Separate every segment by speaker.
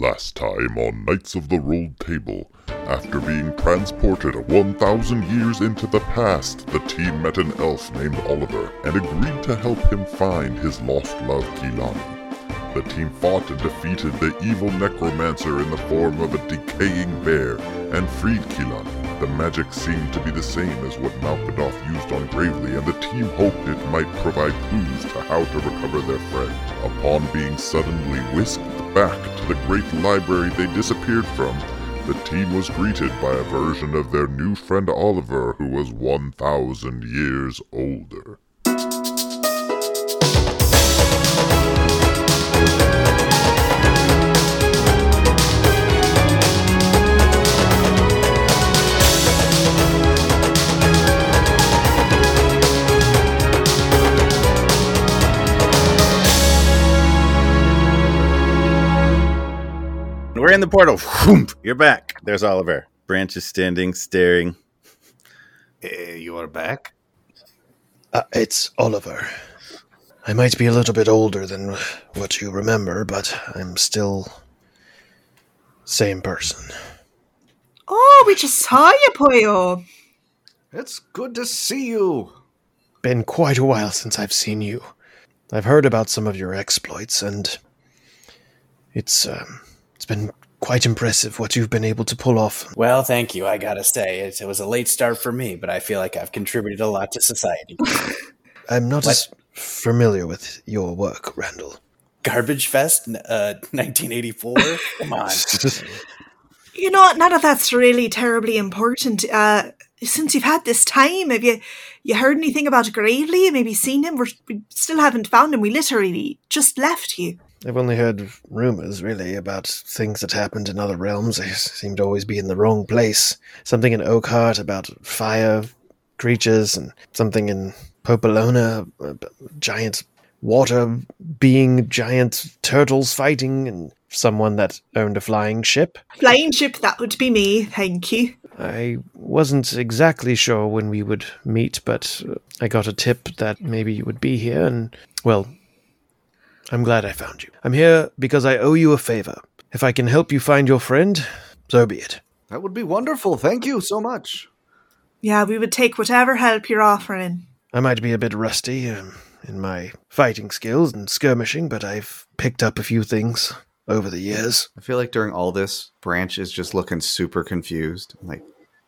Speaker 1: Last time on Knights of the Rolled Table, after being transported 1,000 years into the past, the team met an elf named Oliver and agreed to help him find his lost love Kilani. The team fought and defeated the evil necromancer in the form of a decaying bear and freed Kilani. The magic seemed to be the same as what Malkadoth used on Gravely, and the team hoped it might provide clues to how to recover their friend. Upon being suddenly whisked back to the great library they disappeared from, the team was greeted by a version of their new friend Oliver who was 1,000 years older.
Speaker 2: We're in the portal. Whoomp, You're back. There's Oliver. Branch is standing, staring.
Speaker 3: Eh, you are back.
Speaker 4: Uh, it's Oliver. I might be a little bit older than what you remember, but I'm still same person.
Speaker 5: Oh, we just saw you, Poyo.
Speaker 3: It's good to see you.
Speaker 4: Been quite a while since I've seen you. I've heard about some of your exploits, and it's um, it's been quite impressive what you've been able to pull off.
Speaker 6: Well, thank you. I gotta say, it, it was a late start for me, but I feel like I've contributed a lot to society.
Speaker 4: I'm not as familiar with your work, Randall.
Speaker 6: Garbage Fest, uh, 1984. Come on.
Speaker 5: You know, none of that's really terribly important. Uh, since you've had this time, have you you heard anything about Gravely? Maybe seen him? We're, we still haven't found him. We literally just left you.
Speaker 4: I've only heard rumors, really, about things that happened in other realms. I seem to always be in the wrong place. Something in Oakheart about fire creatures, and something in Popolona, uh, giant water being, giant turtles fighting, and someone that owned a flying ship.
Speaker 5: Flying ship, that would be me. Thank you.
Speaker 4: I wasn't exactly sure when we would meet, but uh, I got a tip that maybe you would be here, and, well, I'm glad I found you. I'm here because I owe you a favor. If I can help you find your friend, so be it.
Speaker 3: That would be wonderful. Thank you so much.
Speaker 5: Yeah, we would take whatever help you're offering.
Speaker 4: I might be a bit rusty um, in my fighting skills and skirmishing, but I've picked up a few things over the years.
Speaker 3: I feel like during all this, Branch is just looking super confused. Like,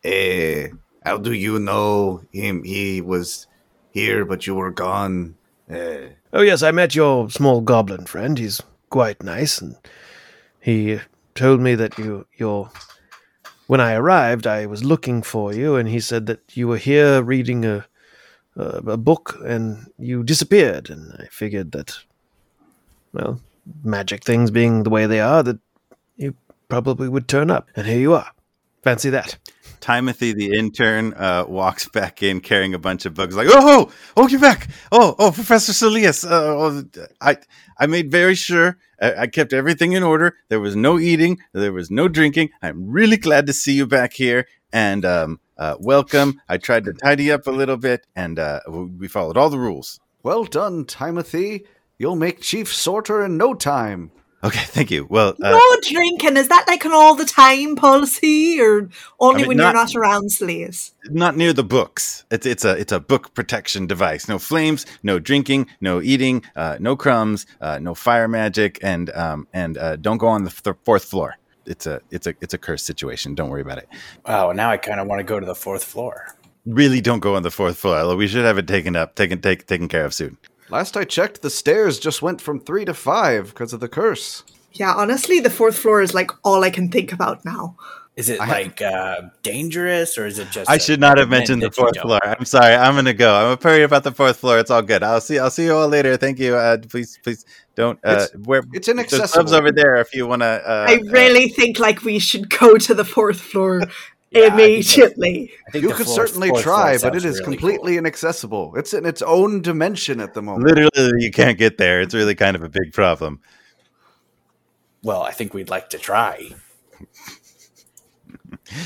Speaker 3: eh, how do you know him? He was here, but you were gone. Eh.
Speaker 4: Oh, yes, I met your small goblin friend. He's quite nice, and he told me that you, you're. When I arrived, I was looking for you, and he said that you were here reading a, a, a book and you disappeared. And I figured that, well, magic things being the way they are, that you probably would turn up. And here you are. Fancy that.
Speaker 2: Timothy, the intern, uh, walks back in carrying a bunch of books. Like, oh, oh, you're back. Oh, oh, Professor Solius. Uh, oh, I, I made very sure I, I kept everything in order. There was no eating. There was no drinking. I'm really glad to see you back here. And um, uh, welcome. I tried to tidy up a little bit, and uh, we followed all the rules.
Speaker 3: Well done, Timothy. You'll make chief sorter in no time.
Speaker 2: Okay, thank you. Well, uh,
Speaker 5: no drinking. Is that like an all the time policy or only
Speaker 2: I mean,
Speaker 5: when
Speaker 2: not-
Speaker 5: you're not around slaves?
Speaker 2: not near the books. It's it's a it's a book protection device. No flames, no drinking, no eating, uh, no crumbs, uh, no fire magic, and um and uh, don't go on the th- fourth floor. It's a it's a it's a cursed situation. Don't worry about it.
Speaker 6: Wow, now I kind of want to go to the fourth floor.
Speaker 2: Really, don't go on the fourth floor. We should have it taken up, taken take, taken care of soon.
Speaker 3: Last I checked, the stairs just went from three to five because of the curse.
Speaker 5: Yeah, honestly, the fourth floor is like all I can think about now.
Speaker 6: Is it
Speaker 3: I ha-
Speaker 6: like uh, dangerous or is it just?
Speaker 2: I should not have mentioned the fourth floor. I'm sorry. I'm gonna go. I'm gonna worry about the fourth floor. It's all good. I'll see. I'll see you all later. Thank you. Uh, please, please don't. Uh,
Speaker 3: It's-
Speaker 2: where
Speaker 3: It's
Speaker 2: there's
Speaker 3: inaccessible.
Speaker 2: clubs over there if you want to. Uh,
Speaker 5: I really think like we should go to the fourth floor
Speaker 6: Yeah, I think
Speaker 5: immediately.
Speaker 6: I think
Speaker 3: You could
Speaker 6: fourth-
Speaker 3: certainly
Speaker 6: floor
Speaker 3: try, but it is
Speaker 6: really
Speaker 3: completely inaccessible. It's in its own dimension at the moment.
Speaker 2: literally, you can't get there. It's really kind of a big problem.
Speaker 6: Well, I think we'd like to try.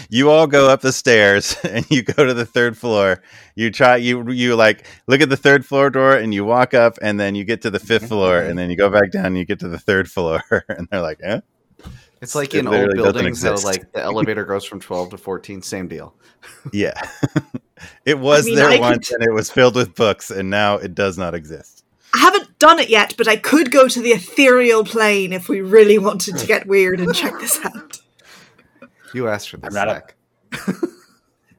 Speaker 2: you all go up the stairs and you go to the third floor you try you you like look at the third floor door and you walk up and then you get to the fifth floor and then you go back down and you get to the third floor and they're like eh?
Speaker 3: It's like
Speaker 2: It
Speaker 3: in old
Speaker 2: literally doesn't
Speaker 3: buildings, though, like the elevator goes from 12 to 14, same deal.
Speaker 2: Yeah. it was
Speaker 5: mean,
Speaker 2: there
Speaker 5: I
Speaker 2: once
Speaker 5: could-
Speaker 2: and it was filled with books and now it does not exist.
Speaker 5: I haven't done it yet, but I could go to the ethereal plane if we really wanted to get weird and check this out.
Speaker 3: You asked for this,
Speaker 6: I'm not a-
Speaker 3: Zach.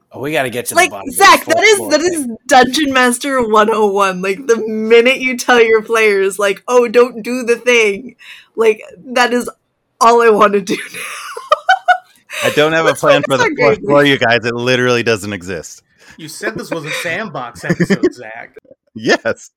Speaker 6: Oh, we got to get to
Speaker 5: like
Speaker 6: the bottom. of
Speaker 5: Zach,
Speaker 6: this
Speaker 5: that
Speaker 6: fourth
Speaker 5: is that
Speaker 6: thing.
Speaker 5: is Dungeon Master 101. Like the minute you tell your players, like, oh, don't do the thing, like that is all I want to do now.
Speaker 2: I don't have a plan for the
Speaker 5: on
Speaker 2: fourth floor, you guys. It literally doesn't exist.
Speaker 7: You said this was a sandbox episode, Zach.
Speaker 2: Yes.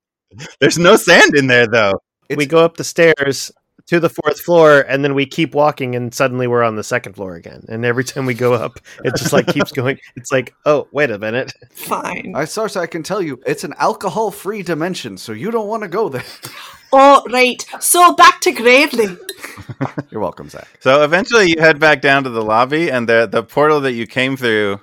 Speaker 2: There's no sand in there though.
Speaker 4: we go up the stairs to the fourth floor and then we keep walking and suddenly we're on the second floor again and every time we go up it just like keeps going it's like oh wait a minute
Speaker 5: Fine.
Speaker 3: I source, I can tell you, it's an alcohol-free dimension, so you don't want to go there.
Speaker 5: Oh, right. So back to Gravely.
Speaker 3: You're welcome, Zach.
Speaker 2: So eventually you head back down to the lobby and the the portal that you came through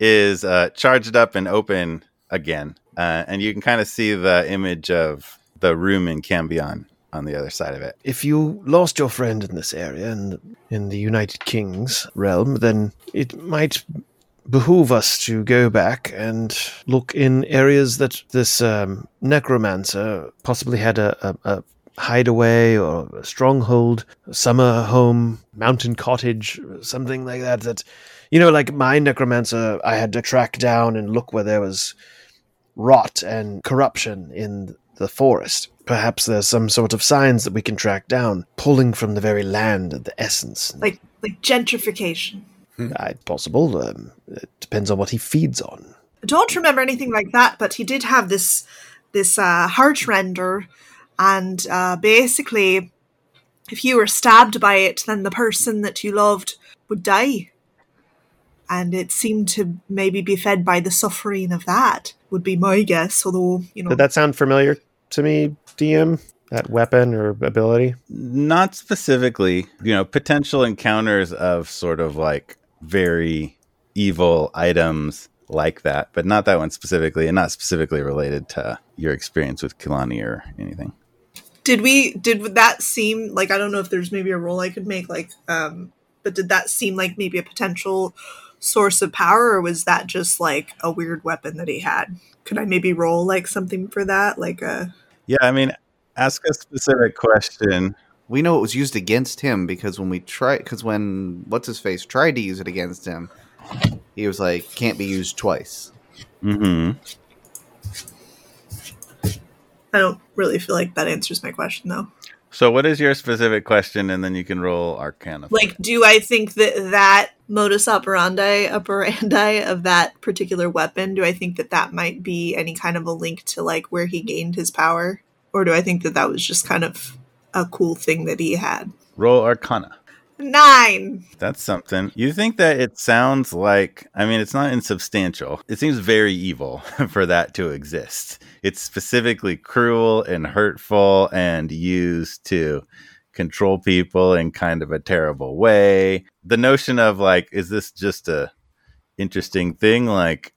Speaker 2: is uh, charged up and open again. Uh, and you can kind of see the image of the room in Cambion on the other side of it.
Speaker 4: if you lost your friend in this area in, in the united king's realm then it might behoove us to go back and look in areas that this um, necromancer possibly had a, a, a hideaway or a stronghold, a summer home, mountain cottage, something like that. That you know, like my necromancer, I had to track down and look where there was rot and corruption in the forest. Perhaps there's some sort of signs that we can track down, pulling from the very land of the essence.
Speaker 5: Like like gentrification.
Speaker 4: Uh, possible. Um, it depends on what he feeds on.
Speaker 5: I don't remember anything like that, but he did have this this uh, heart render, and uh, basically, if you were stabbed by it, then the person that you loved would die, and it seemed to maybe be fed by the suffering of that. Would be my guess, although you know.
Speaker 4: Did that sound familiar to me, DM? That weapon or ability?
Speaker 2: Not specifically, you know, potential encounters of sort of like very evil items like that, but not that one specifically, and not specifically related to your experience with Kilani or anything.
Speaker 5: did we did that seem like i don't know if there's maybe a role i could make like um but did that seem like maybe a potential source of power or was that just like a weird weapon that he had could i maybe roll like something for that like a
Speaker 2: Yeah, I mean, ask a specific question.
Speaker 3: We know it was used against him because when we try because when what's his face tried to use it against him, he was like, "Can't be used twice."
Speaker 2: mm-hmm
Speaker 5: i don't really feel like that answers my question though
Speaker 2: So, what is your specific question, and then you can roll Arcana. for
Speaker 5: like do i think that that modus operandi operandi of that particular weapon do i think that that might be any kind of a link to like where he gained his power or do i think that that was just kind of a cool thing that he had
Speaker 2: roll Arcana.
Speaker 5: nine
Speaker 2: That's something. You think that it sounds like, I mean, it's not insubstantial. It seems very evil for that to exist. It's specifically cruel and hurtful and used to control people in kind of a terrible way. The notion of like, is this just a interesting thing? Like,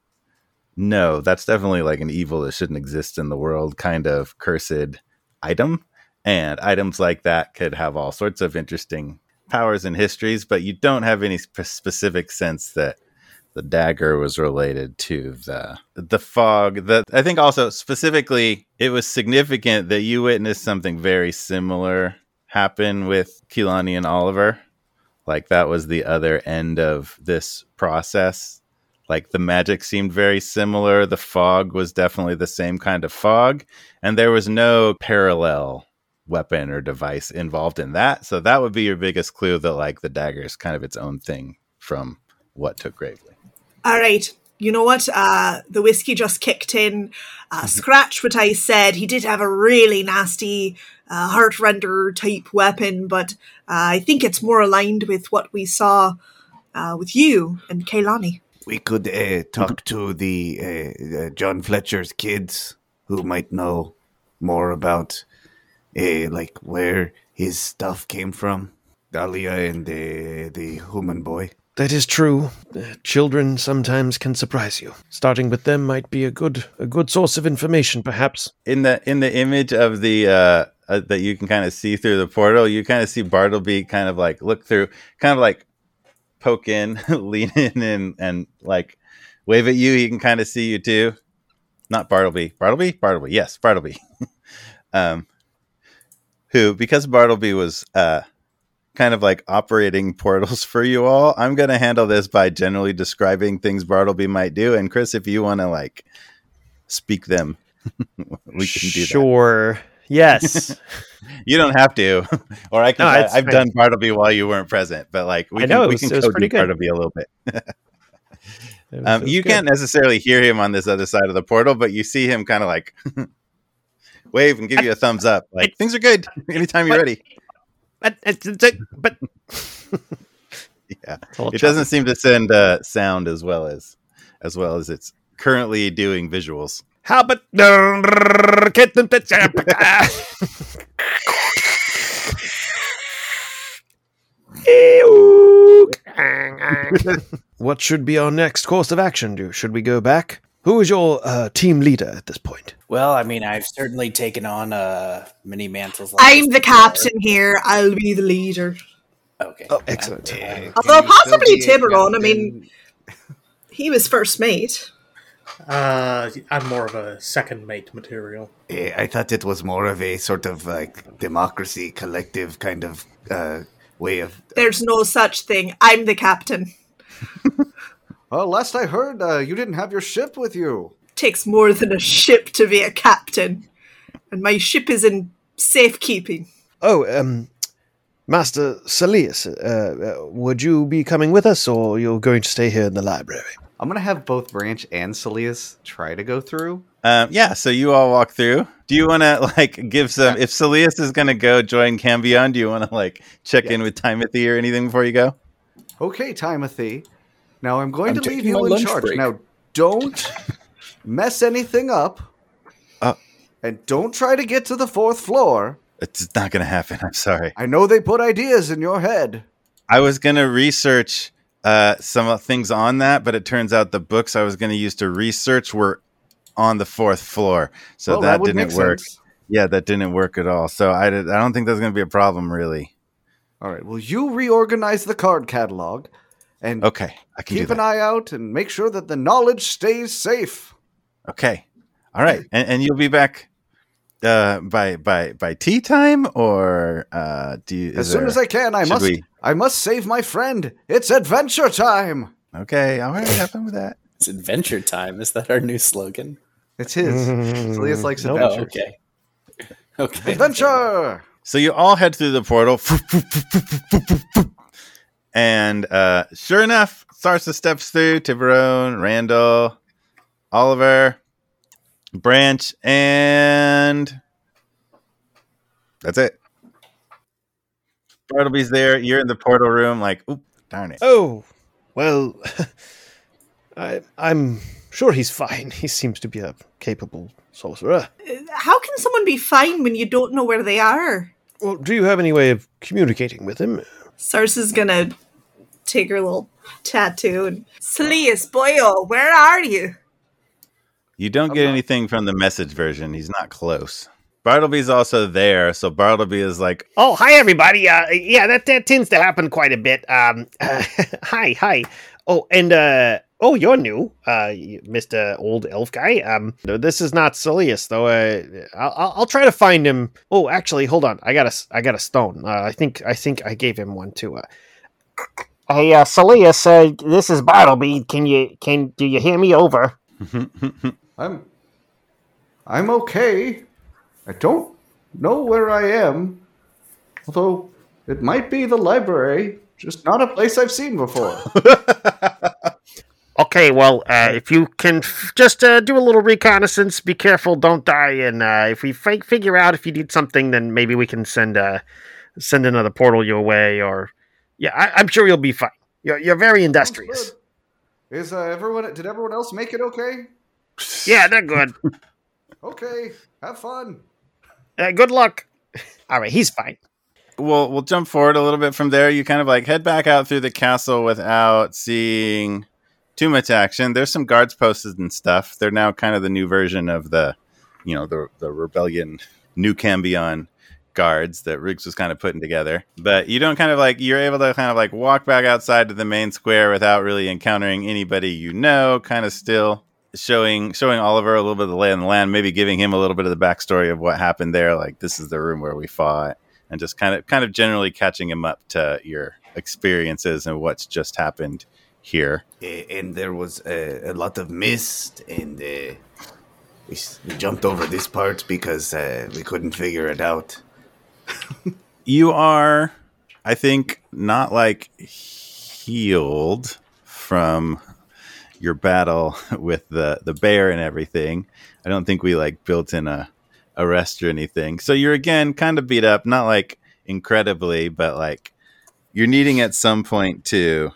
Speaker 2: no, that's definitely like an evil that shouldn't exist in the world kind of cursed item. And items like that could have all sorts of interesting powers and histories, but you don't have any sp- specific sense that the dagger was related to the the fog. That I think also specifically it was significant that you witnessed something very similar happen with Kilani and Oliver. Like that was the other end of this process. Like the magic seemed very similar. The fog was definitely the same kind of fog, and there was no parallel weapon or device involved in that. So that would be your biggest clue that like the dagger is kind of its own thing from what took Gravely.
Speaker 5: All right. You know what? Uh, the whiskey just kicked in. Uh, scratch what I said. He did have a really nasty uh, heart render type weapon, but uh, I think it's more aligned with what we saw uh, with you and Kaylani.
Speaker 3: We could uh, talk to the uh, uh, John Fletcher's kids who might know more about, uh, like where his stuff came from. Dahlia and the the human boy.
Speaker 4: That is true. Uh, children sometimes can surprise you. Starting with them might be a good a good source of information, perhaps.
Speaker 2: in the in the image of the uh, uh that you can kind of see through the portal, you kind of see Bartleby kind of like look through, kind of like poke in, lean in, and and like wave at you. He can kind of see you too. Not Bartleby, Bartleby, Bartleby. Yes, Bartleby. um, who because Bartleby was uh kind of like operating portals for you all. I'm going to handle this by generally describing things Bartleby might do. And Chris, if you want to like speak them, we can do that.
Speaker 4: Sure. Yes.
Speaker 2: You don't have to, or I can,
Speaker 4: no,
Speaker 2: I, I've
Speaker 4: fine.
Speaker 2: done Bartleby while you weren't present, but like we
Speaker 4: I
Speaker 2: can,
Speaker 4: know, it
Speaker 2: we can code
Speaker 4: pretty
Speaker 2: you
Speaker 4: good.
Speaker 2: Bartleby a little bit. Um, you
Speaker 4: good.
Speaker 2: can't necessarily hear him on this other side of the portal, but you see him kind of like wave and give you a thumbs up, like things are good. Anytime you're
Speaker 4: What?
Speaker 2: ready.
Speaker 4: But, but, but
Speaker 2: Yeah,
Speaker 4: It's all
Speaker 2: it doesn't seem to send uh, sound as well as as well as it's currently doing visuals.
Speaker 4: How about what should be our next course of action? Do should we go back? Who is your uh, team leader at this point?
Speaker 6: Well, I mean, I've certainly taken on uh, many mantles. Like
Speaker 5: I'm the
Speaker 6: before.
Speaker 5: captain here. I'll be the leader.
Speaker 6: Okay.
Speaker 4: Oh, excellent.
Speaker 6: Uh,
Speaker 5: Although
Speaker 3: Can you still
Speaker 5: possibly
Speaker 3: be
Speaker 5: Tiburon, I mean- He was first mate.
Speaker 7: Uh, I'm more of a second mate material.
Speaker 3: Eh, I thought it was more of a sort of like democracy, collective kind of uh, way of.
Speaker 5: There's no such thing. I'm the captain.
Speaker 3: Well, last I heard, uh, you didn't have your ship with you.
Speaker 5: Takes more than a ship to be a captain. And my ship is in safekeeping.
Speaker 4: Oh, um, Master Saeleas, uh, uh, would you be coming with us, or you're going to stay here in the library?
Speaker 3: I'm gonna have both Branch and Saeleas try to go through.
Speaker 2: Um, yeah, so you all walk through. Do you want to like give some? If Saeleas is going to go join Cambion, do you want to like check in with Timothy or anything before you go?
Speaker 3: Okay, Timothy. Now I'm going
Speaker 6: I'm
Speaker 3: to leave you in charge.
Speaker 6: break.
Speaker 3: Now don't mess anything up.
Speaker 2: Uh.
Speaker 3: and don't try to get to the fourth floor.
Speaker 2: It's not going to happen. I'm sorry.
Speaker 3: I know they put ideas in your head.
Speaker 2: I was going to research uh, some things on that, but it turns out the books I was going to use to research were on the fourth floor, so
Speaker 3: Well,
Speaker 2: that,
Speaker 3: would
Speaker 2: didn't work.
Speaker 3: sense.
Speaker 2: Yeah, that didn't work at all. So I, did, I don't think that's going to be a problem, really.
Speaker 3: All right. Well, you reorganize the card catalog and
Speaker 2: Okay, I can
Speaker 3: keep an eye out and make sure that the knowledge stays safe.
Speaker 2: Okay, all right, and, and you'll be back uh, by by by tea time, or uh, do you?
Speaker 3: As soon as I can, I must
Speaker 2: we-
Speaker 3: I must save my friend. It's adventure time.
Speaker 2: Okay, all right, have fun with that.
Speaker 6: It's adventure time. Is that our new slogan?
Speaker 3: It's his. Saeleas likes
Speaker 4: Nope.
Speaker 6: Oh,
Speaker 3: adventure.
Speaker 6: okay. Okay.
Speaker 3: Adventure.
Speaker 2: So you all head through the portal, and uh, sure enough, Sarsa steps through. Tiburon, Randall, Oliver, Branch, and that's it. Bartleby's there. You're in the portal room. Like, oop, darn it.
Speaker 4: Oh, well, I, I'm sure he's fine. He seems to be a capable sorcerer.
Speaker 5: How can someone be fine when you don't know where they are?
Speaker 4: Well, do you have any way of communicating with him?
Speaker 5: Sarsa's gonna take her little tattoo and Saeleas, boyo, where are you?
Speaker 2: You don't get anything from the message version. He's not close. Bartleby's also there, so Bartleby is like,
Speaker 8: Oh, hi everybody. Uh, yeah, that that tends to happen quite a bit. Um, hi, hi. Oh, and uh, oh, you're new, uh, Mister Old Elf guy. Um, no, this is not Saeleas though. Uh, I'll, I'll- I'll try to find him. Oh, actually, hold on. I got a s- I got a stone. Uh, I think I think I gave him one too. Uh, hey, uh, Saeleas, uh, this is Bartleby. Can you can do you hear me over?
Speaker 3: I'm I'm okay. I don't know where I am. Although it might be the library, just not a place I've seen before.
Speaker 8: Okay, well, uh, if you can f- just uh, do a little reconnaissance, be careful, don't die, and uh, if we fi- figure out if you need something, then maybe we can send uh, send another portal your way, or yeah, I- I'm sure you'll be fine. You're you're very industrious.
Speaker 3: Is uh, everyone? Did everyone else make it okay?
Speaker 8: Yeah, they're good.
Speaker 3: Okay, have fun.
Speaker 8: Uh, good luck. All right, he's fine.
Speaker 2: we'll we'll jump forward a little bit from there. You kind of like head back out through the castle without seeing too much action. There's some guards posted and stuff. They're now kind of the new version of the, you know, the the rebellion new Cambion guards that Riggs was kind of putting together. But you don't kind of like you're able to kind of like walk back outside to the main square without really encountering anybody you know. Kind of still showing showing Oliver a little bit of the lay of the land, maybe giving him a little bit of the backstory of what happened there. Like this is the room where we fought, and just kind of kind of generally catching him up to your experiences and what's just happened here.
Speaker 9: And there was uh, a lot of mist, and uh, we, we jumped over this part because uh, we couldn't figure it out.
Speaker 2: You are i think not like healed from your battle with the the bear and everything. I don't think we like built in a a rest or anything. So you're again kind of beat up not like incredibly but like you're needing at some point to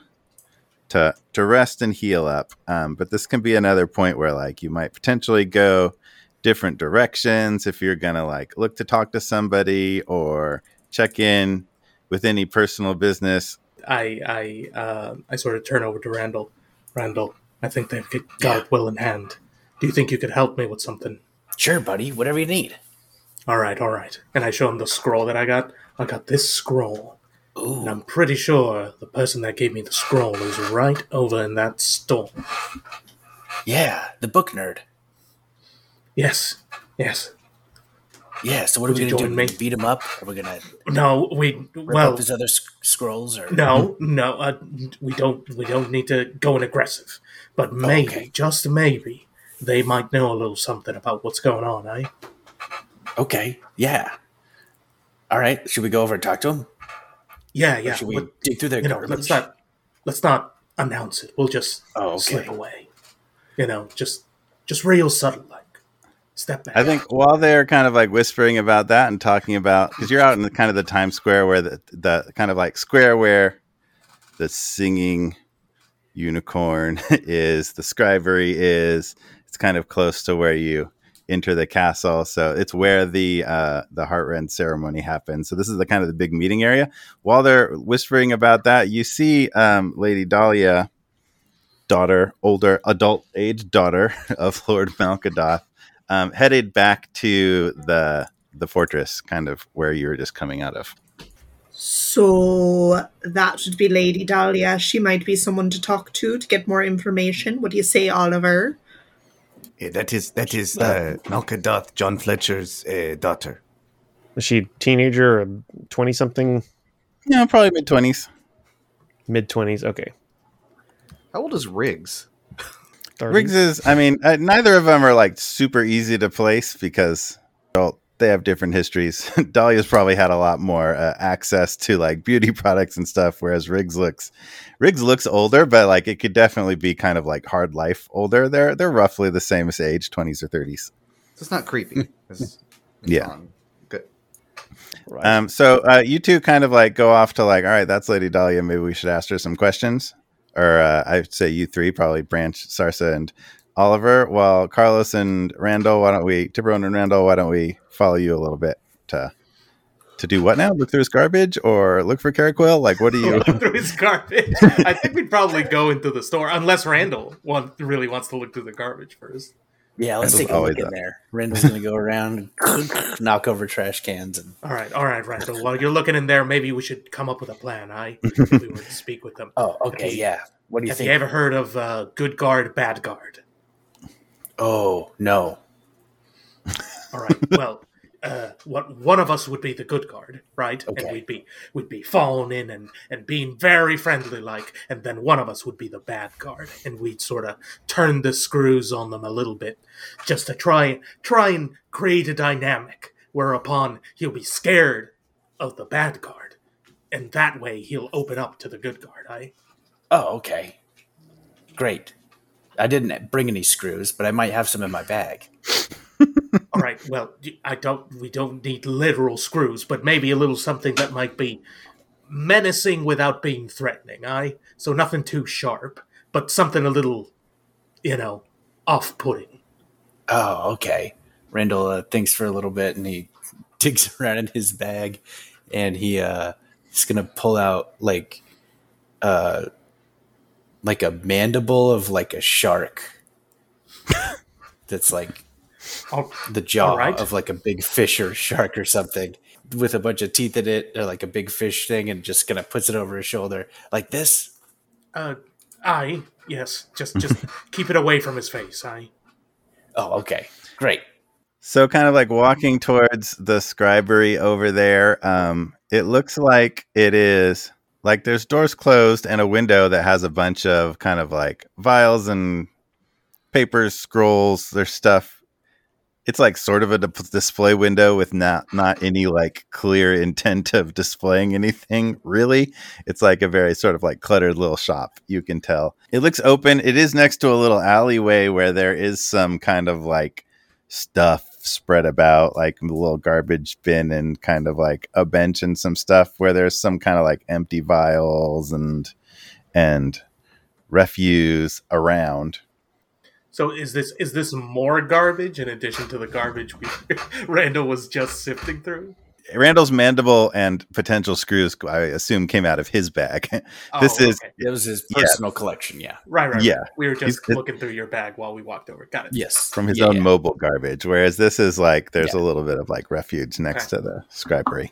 Speaker 2: to to rest and heal up. Um, but this can be another point where like you might potentially go different directions if you're gonna like look to talk to somebody or check in with any personal business.
Speaker 7: I I uh, I sort of turn over to Randall. Randall, I think they've got got it well in hand. Do you think you could help me with something?
Speaker 6: Sure, buddy. Whatever you need.
Speaker 7: All right, all right. And I show him the scroll that I got. I got this scroll, and I'm pretty sure the person that gave me the scroll is right over in that store.
Speaker 6: Yeah, the book nerd.
Speaker 7: Yes, yes.
Speaker 6: Yeah. So what are
Speaker 7: Would
Speaker 6: we
Speaker 7: you
Speaker 6: gonna do?
Speaker 7: join me?
Speaker 6: Beat him up? Are we gonna
Speaker 7: No, we
Speaker 6: rip
Speaker 7: well,
Speaker 6: up his other sc- scrolls? Or
Speaker 7: no, no. Uh, we don't. We don't need to go in aggressive. But maybe,
Speaker 6: okay.
Speaker 7: just maybe, they might know a little something about what's going on, eh?
Speaker 6: Okay. Yeah. All right. Should we go over and talk to him?
Speaker 7: Yeah, yeah.
Speaker 6: should we
Speaker 7: but,
Speaker 6: dig through their
Speaker 7: you know,
Speaker 6: garbage?
Speaker 7: let's not let's not announce it. We'll just
Speaker 6: Oh, okay.
Speaker 7: slip away. You know, just just real subtle, like step back.
Speaker 2: I think while they're kind of like whispering about that and talking about because you're out in the kind of the Times Square where the the kind of like square where the singing unicorn is, the scribery is. It's kind of close to where you enter the castle, so it's where the uh, the Heartrend ceremony happens. So this is the kind of the big meeting area. While they're whispering about that, you see um, Lady Dahlia, daughter, older adult age daughter of Lord Malkadoth, um, headed back to the the fortress, kind of where you were just coming out of.
Speaker 5: So that would be Lady Dahlia. She might be someone to talk to to get more information. What do you say, Oliver?
Speaker 9: Yeah, that is that is uh, Malkadoth, John Fletcher's uh, daughter.
Speaker 8: Is she teenager or twenty something,
Speaker 2: Yeah, probably mid twenties.
Speaker 8: mid twenties? Okay.
Speaker 3: How old is Riggs?
Speaker 8: 30s?
Speaker 2: Riggs is, I mean, uh, neither of them are like super easy to place because well, they have different histories. Dahlia's probably had a lot more uh, access to like beauty products and stuff, whereas Riggs looks Riggs looks older, but like it could definitely be kind of like hard life older. They're they're roughly the same as age, twenties or thirties.
Speaker 3: So It's not creepy. It's, it's
Speaker 2: Yeah.
Speaker 3: fun. Good.
Speaker 8: Right.
Speaker 2: Um, so uh, you two kind of like go off to like, all right, that's Lady Dahlia. Maybe we should ask her some questions. Or uh, I'd say you three, probably Branch, Sarsa, and Oliver. While Carlos and Randall, why don't we, Tiburon and Randall, why don't we follow you a little bit to to do what now? Look through his garbage or look for Caraquil? Like, what do you?
Speaker 7: Look through his garbage. I think we'd probably go into the store unless Randall want, really wants to look through the garbage first.
Speaker 6: Yeah, let's
Speaker 2: Randall's
Speaker 6: take a look in
Speaker 2: up.
Speaker 6: there. Randall's gonna go around and knock over trash cans and
Speaker 7: All right, all right, Randall. While you're looking in there, maybe we should come up with a plan, I if we were to speak with them.
Speaker 6: Oh, okay, yeah. What do you
Speaker 7: Have
Speaker 6: think?
Speaker 7: you ever heard of uh, good guard, bad guard?
Speaker 6: oh, no.
Speaker 7: All right. Well, uh, what one of us would be the good guard, right?
Speaker 6: Okay.
Speaker 7: And we'd be we'd be falling in and and being very friendly, like, and then one of us would be the bad guard, and we'd sort of turn the screws on them a little bit, just to try try and create a dynamic whereupon he'll be scared of the bad guard, and that way he'll open up to the good guard. I
Speaker 6: Oh, okay. Great. I didn't bring any screws, but I might have some in my bag.
Speaker 7: All right. Well, I don't. We don't need literal screws, but maybe a little something that might be menacing without being threatening. I so nothing too sharp, but something a little, you know, off-putting.
Speaker 6: Oh, okay. Randall uh, thinks for a little bit and he digs around in his bag and he uh he's gonna pull out like uh like a mandible of like a shark that's like
Speaker 7: Oh,
Speaker 6: the jaw
Speaker 7: All right.
Speaker 6: of like a big fish or shark or something with a bunch of teeth in it or like a big fish thing and just kind of puts it over his shoulder like this
Speaker 7: uh, I yes, just just keep it away from his face. I
Speaker 6: oh okay great
Speaker 2: So, kind of like walking towards the scribery over there, um, it looks like it is like there's doors closed and a window that has a bunch of kind of like vials and papers, scrolls. There's stuff. It's like sort of a display window with not not any like clear intent of displaying anything. Really, it's like a very sort of like cluttered little shop. You can tell it looks open. It is next to a little alleyway where there is some kind of like stuff spread about, like a little garbage bin and kind of like a bench and some stuff where there's some kind of like empty vials and and refuse around.
Speaker 7: So is this is this more garbage in addition to the garbage we Randall was just sifting through?
Speaker 2: Randall's mandible and potential screws, I assume, came out of his bag. this
Speaker 7: Oh,
Speaker 2: is
Speaker 7: okay.
Speaker 6: it was his
Speaker 2: Yeah.
Speaker 6: personal collection yeah
Speaker 7: right, right.
Speaker 2: yeah,
Speaker 7: right. we were just
Speaker 2: He's-
Speaker 7: looking through your bag while we walked over. Got it.
Speaker 6: yes
Speaker 2: from his
Speaker 6: Yeah,
Speaker 2: own
Speaker 6: yeah.
Speaker 2: mobile garbage, whereas this is like there's
Speaker 6: Yeah.
Speaker 2: a little bit of like refuge next
Speaker 7: Okay.
Speaker 2: to the scribery.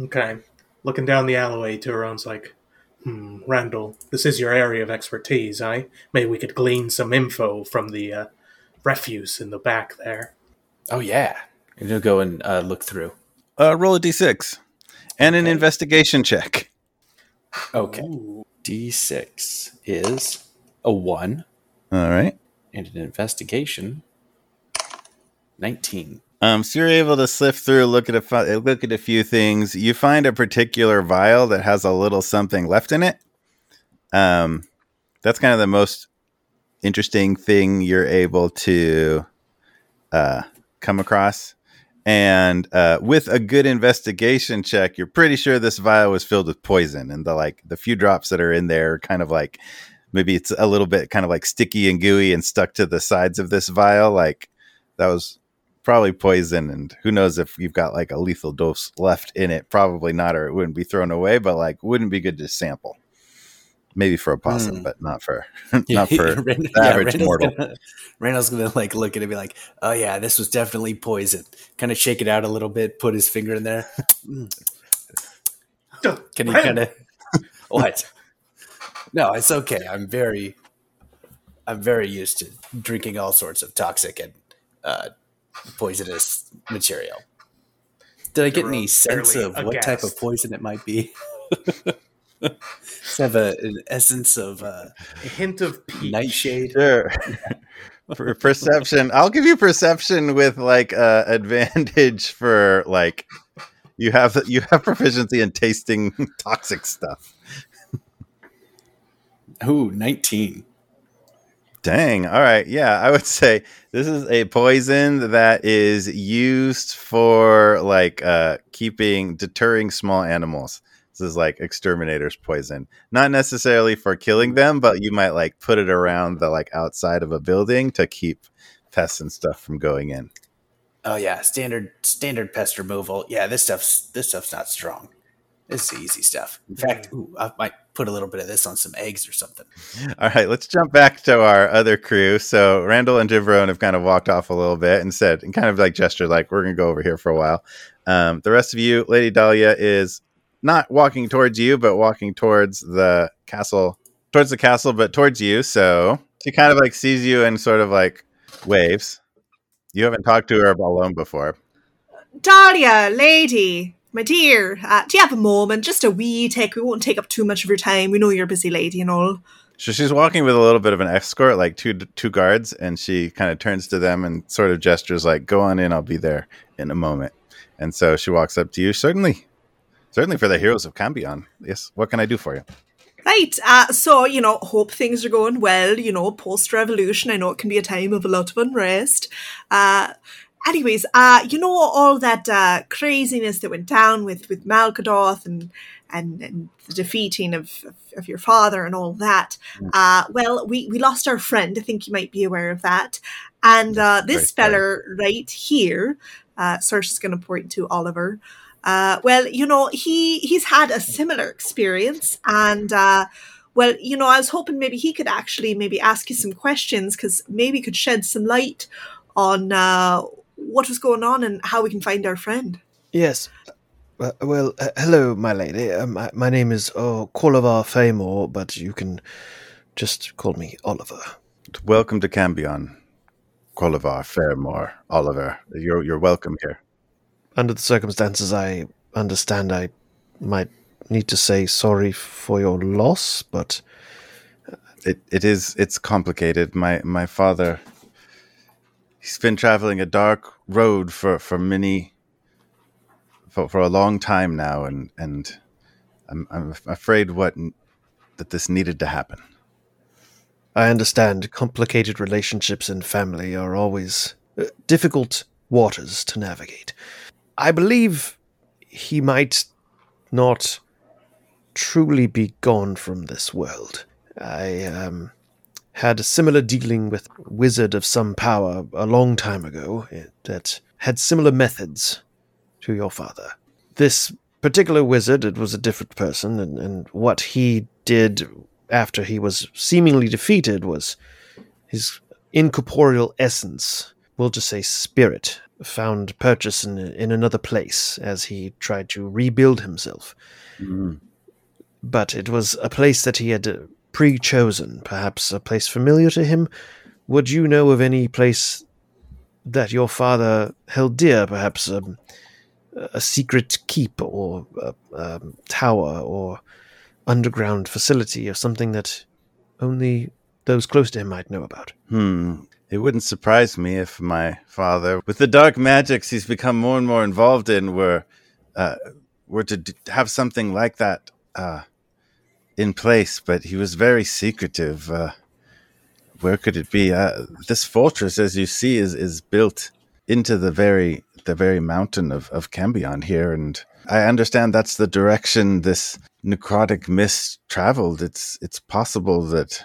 Speaker 7: Okay. Looking down the alleyway, Turon's like, hmm, Randall, this is your area of expertise, I Maybe we could glean some info from the uh, refuse in the back there.
Speaker 6: oh yeah and you'll go and uh, look through
Speaker 2: Uh, roll a d6 and an
Speaker 6: Okay.
Speaker 2: investigation check.
Speaker 6: okay
Speaker 7: Ooh.
Speaker 6: d6 is a 1
Speaker 2: All right.
Speaker 6: and an investigation 19
Speaker 2: Um, so you're able to sift through, look at a look at a few things. You find a particular vial that has a little something left in it. Um, that's kind of the most interesting thing you're able to uh, come across. And uh, with a good investigation check, you're pretty sure this vial was filled with poison, and the like the few drops that are in there, are kind of like maybe it's a little bit kind of like sticky and gooey and stuck to the sides of this vial. Like that was probably poison and who knows if you've got like a lethal dose left in it probably not or it wouldn't be thrown away but like wouldn't be good to sample maybe for a possum
Speaker 6: Hmm.
Speaker 2: but not for not for
Speaker 6: Rand-
Speaker 2: the average
Speaker 6: Randall's
Speaker 2: mortal.
Speaker 6: Gonna, Randall's gonna like look at it and be like, "Oh yeah, this was definitely poison." Kind of shake it out a little bit, put his finger in there. Mm.
Speaker 7: Duh,
Speaker 6: Can he kind of what? No, it's okay. I'm very, I'm very used to drinking all sorts of toxic and uh, poisonous material. Did I get any sense
Speaker 7: fairly
Speaker 6: of what type of poison it might be? Does it have a, an essence of uh,
Speaker 7: A hint of peach.
Speaker 6: nightshade?
Speaker 2: sure for perception i'll give you perception with like uh advantage for like you have you have proficiency in tasting toxic stuff
Speaker 6: Ooh, 19.
Speaker 2: Dang. All right. Yeah, I would say this is a poison that is used for like uh keeping deterring small animals. This is like exterminator's poison. Not necessarily for killing them, but you might like put it around the like outside of a building to keep pests and stuff from going in.
Speaker 6: Oh yeah, standard standard pest removal. Yeah, this stuff's this stuff's not strong. This is easy stuff. In fact, ooh, I might put a little bit of this on some eggs or something.
Speaker 2: All right, let's jump back to our other crew. So Randall and Tiburon have kind of walked off a little bit and said, and kind of like gestured, like we're gonna go over here for a while. Um, the rest of you, Lady Dahlia is not walking towards you, but walking towards the castle, towards the castle, but towards you. So she kind of like sees you and sort of like waves. You haven't talked to her alone before.
Speaker 5: Dahlia, lady, my dear, uh, do you have a moment? Just a wee take. We won't take up too much of your time. We know you're a busy lady and all.
Speaker 2: So she's walking with a little bit of an escort, like two two guards, and she kind of turns to them and sort of gestures like, "Go on in, I'll be there in a moment." And so she walks up to you. Certainly, certainly for the heroes of Cambion. Yes, what can I do for you?
Speaker 5: Right. Uh, so, you know, hope things are going well, you know, post revolution. I know it can be a time of a lot of unrest. Uh, anyways, uh, you know, all that uh, craziness that went down with, with Malkadoth and, and, and the defeating of, of, of your father and all that. Uh, well, we, we lost our friend. I think you might be aware of that. And uh, this feller right here, uh, is going to point to Oliver. Uh, well, you know, he he's had a similar experience, and uh, well, you know, I was hoping maybe he could actually maybe ask you some questions because maybe could shed some light on uh, what was going on and how we can find our friend.
Speaker 4: Yes. Uh, well, uh, hello, my lady. Uh, my, my name is uh, Colavar Famor, but you can just call me Oliver.
Speaker 2: Welcome to Cambion, Qualivar, Fairmore, Oliver. You're you're welcome here.
Speaker 4: Under the circumstances, I understand I might need to say sorry for your loss, but
Speaker 2: It it is it's complicated. My my father he's been traveling a dark road for for many for, for a long time now and and I'm I'm afraid what that this needed to happen.
Speaker 4: I understand complicated relationships and family are always uh, difficult waters to navigate. I believe he might not truly be gone from this world. I um, had a similar dealing with wizard of some power a long time ago eh, that had similar methods to your father. This particular wizard, it was a different person, and, and what he did after he was seemingly defeated was his incorporeal essence, we'll just say spirit, found purchase in, in another place as he tried to rebuild himself. But it was a place that he had pre chosen, perhaps a place familiar to him. Would you know of any place that your father held dear, perhaps um, a secret keep or a, um, tower or underground facility or something that only those close to him might know about?
Speaker 2: Hmm. It wouldn't surprise me if my father, with the dark magics he's become more and more involved in, were uh, were to d- have something like that uh, in place. But he was very secretive. Uh, where could it be? Uh, this fortress, as you see, is is built into the very the very mountain of of Cambion here, and I understand that's the direction this necrotic mist traveled. It's it's possible that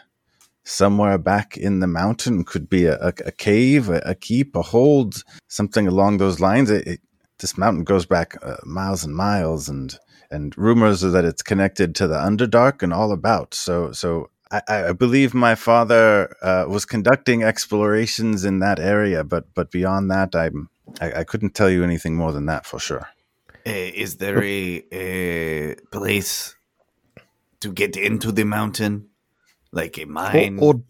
Speaker 2: somewhere back in the mountain could be a, a, a cave, a, a keep, a hold, something along those lines. It, it, this mountain goes back uh, miles and miles, and and rumors are that it's connected to the Underdark and all about. So so. I, I believe my father uh, was conducting explorations in that area, but but beyond that, I'm I, I couldn't tell you anything more than that for sure.
Speaker 9: Uh, is there a, a place to get into the mountain, like a
Speaker 4: Or,
Speaker 9: mine?
Speaker 4: or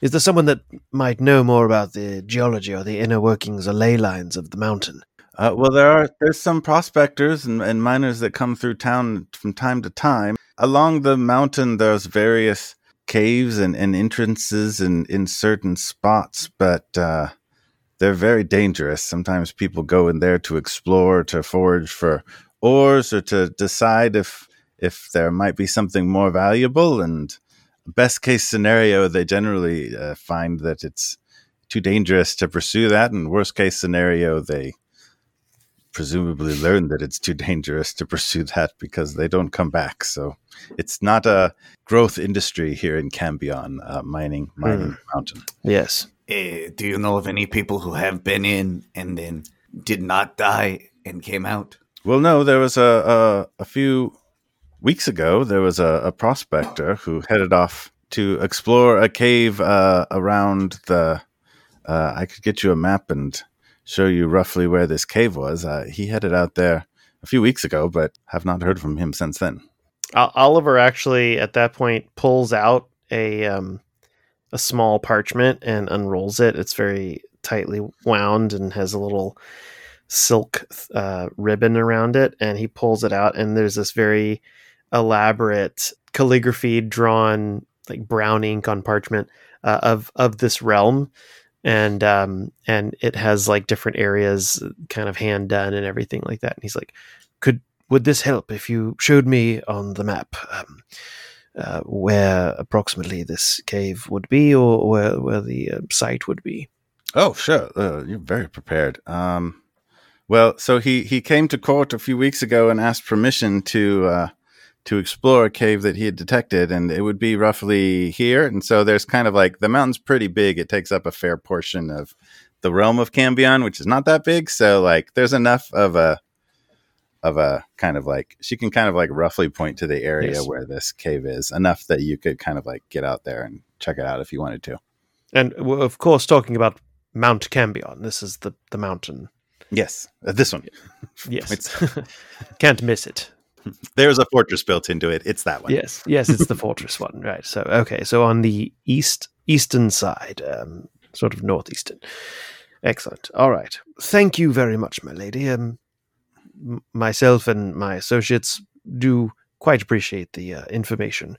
Speaker 4: is there someone that might know more about the geology or the inner workings or ley lines of the mountain?
Speaker 2: Uh, well, there are there's some prospectors and, and miners that come through town from time to time. Along the mountain, there's various caves and, and entrances in, in certain spots, but uh, they're very dangerous. Sometimes people go in there to explore, to forage for ores, or to decide if if there might be something more valuable. And best case scenario, they generally uh, find that it's too dangerous to pursue that, and worst case scenario, they presumably learned that it's too dangerous to pursue that because they don't come back. So it's not a growth industry here in Cambion, uh, mining mining mountain.
Speaker 4: Yes.
Speaker 9: Uh, do you know of any people who have been in and then did not die and came out?
Speaker 2: Well, no, there was a a, a few weeks ago. There was a, a prospector who headed off to explore a cave uh, around the. Uh, I could get you a map and show you roughly where this cave was. Uh, he headed out there a few weeks ago, but have not heard from him since then.
Speaker 8: Oliver actually at that point pulls out a um, a small parchment and unrolls it. It's very tightly wound and has a little silk uh, ribbon around it, and he pulls it out, and there's this very elaborate calligraphy drawn like brown ink on parchment uh, of of this realm and um and it has like different areas kind of hand done and everything like that and he's like could would this help if you showed me on the map um, uh, where approximately this cave would be or where, where the uh, site would be
Speaker 2: Oh, sure. Uh, you're very prepared. Um, well, so he, he came to court a few weeks ago and asked permission to uh, to explore a cave that he had detected, and it would be roughly here. And so there's kind of like the mountain's pretty big; it takes up a fair portion of the realm of Cambion, which is not that big. So like, there's enough of a of a kind of like she can kind of like roughly point to the area
Speaker 4: Yes.
Speaker 2: where this cave is enough that you could kind of like get out there and check it out if you wanted to.
Speaker 4: And we're of course, talking about Mount Cambion. This is the, the mountain.
Speaker 2: Yes, uh, this one.
Speaker 4: Yes.
Speaker 2: It's-
Speaker 4: Can't miss it.
Speaker 2: There's a fortress built into it. It's that one.
Speaker 4: Yes, yes, it's the fortress one, right? So, okay, so on the east eastern side, um, sort of northeastern. Excellent. All right. Thank you very much, my lady. Um, m- myself and my associates do quite appreciate the uh, information.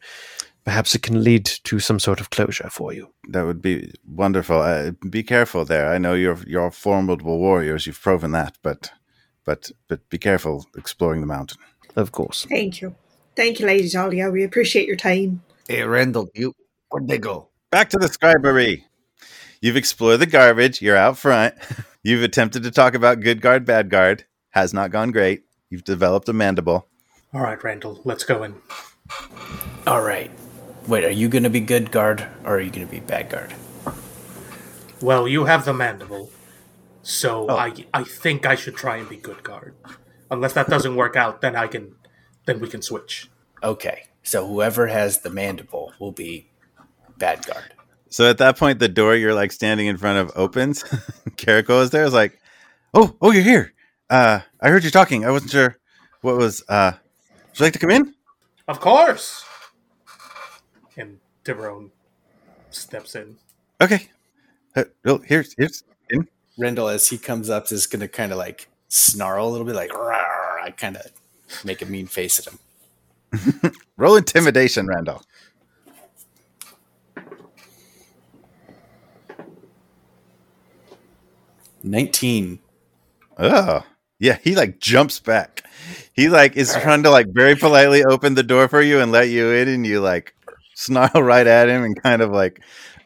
Speaker 4: Perhaps it can lead to some sort of closure for you.
Speaker 2: That would be wonderful. Uh, be careful there. I know you're you're formidable warriors. You've proven that, but but but be careful exploring the mountain.
Speaker 4: Of course.
Speaker 5: Thank you. Thank you, Lady Dahlia. We appreciate your time.
Speaker 9: Hey, Randall, you where'd they go?
Speaker 2: Back to the scribery. You've explored the garbage. You're out front. You've attempted to talk about good guard, bad guard. Has not gone great. You've developed a mandible.
Speaker 7: All right, Randall, let's go in.
Speaker 6: All right. Wait, are you gonna be good guard or are you gonna be bad guard?
Speaker 7: Well, you have the mandible, so
Speaker 6: Oh.
Speaker 7: I I think I should try and be good guard. Unless that doesn't work out, then I can, then we can switch.
Speaker 6: Okay, so whoever has the mandible will be bad guard.
Speaker 2: So at that point, the door you're like standing in front of opens. Carrico is there. Is like, oh, oh, you're here. Uh, I heard you talking. I wasn't sure what was. Uh, would you like to come in?
Speaker 7: Of course. And Tiburon steps in.
Speaker 2: Okay. Uh, well, here's here's in.
Speaker 6: Randall, as he comes up, is gonna kind of like snarl a little bit, like "Rawr," I kind of make a mean face at him.
Speaker 2: Roll intimidation, Randall.
Speaker 6: Nineteen.
Speaker 2: Oh, yeah. He like jumps back. He like is trying to like very politely open the door for you and let you in, and you like snarl right at him and kind of like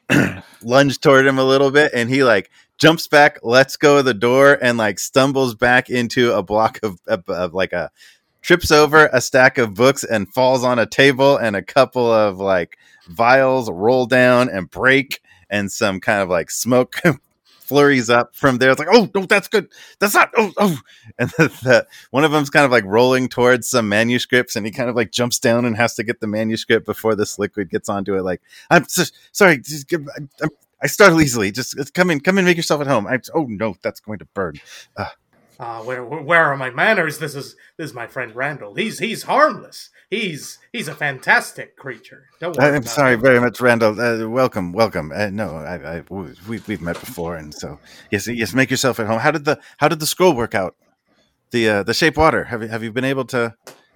Speaker 2: lunge toward him a little bit, and he like jumps back, lets go of the door, and like stumbles back into a block of, of, of like a trips over a stack of books and falls on a table, and a couple of like vials roll down and break, and some kind of like smoke flurries up from there. It's like, oh no, that's good. That's not. Oh, oh. And the, the, one of them's kind of like rolling towards some manuscripts, and he kind of like jumps down and has to get the manuscript before this liquid gets onto it. Like, I'm so, sorry. I'm- I startle easily. Just just come in, come in, make yourself at home. I, oh no, that's going to burn.
Speaker 7: Uh, where, where where are my manners? This is this is my friend Randall. He's he's harmless. He's he's a fantastic creature. Don't worry.
Speaker 2: I'm sorry
Speaker 7: him.
Speaker 2: very much, Randall. Uh, welcome, welcome. Uh, no, I, I, we, we've met before, and so yes, yes. Make yourself at home. How did the how did the scroll work out? The uh, the shape water. Have you have you been able to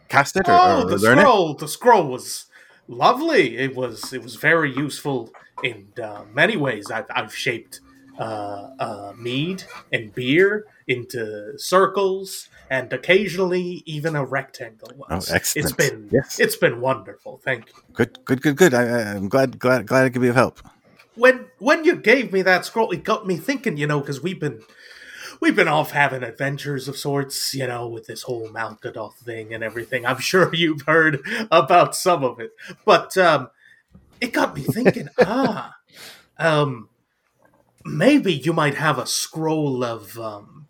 Speaker 2: cast it or,
Speaker 7: Oh,
Speaker 2: or
Speaker 7: the
Speaker 2: learn it?
Speaker 7: scroll. The scroll was lovely. It was it was very useful in uh, many ways. I've I've shaped uh, uh, mead and beer into circles and occasionally even a rectangle. Once.
Speaker 2: Oh, excellent.
Speaker 7: It's been
Speaker 2: Yes.
Speaker 7: it's been wonderful. Thank you.
Speaker 2: Good, good, good, good. I, I'm glad, glad, glad I could be of help.
Speaker 7: when when you gave me that scroll, it got me thinking. You know, because we've been we've been off having adventures of sorts. You know, with this whole Malkadoth thing and everything. I'm sure you've heard about some of it, but um, it got me thinking. ah, um, maybe you might have a scroll of um,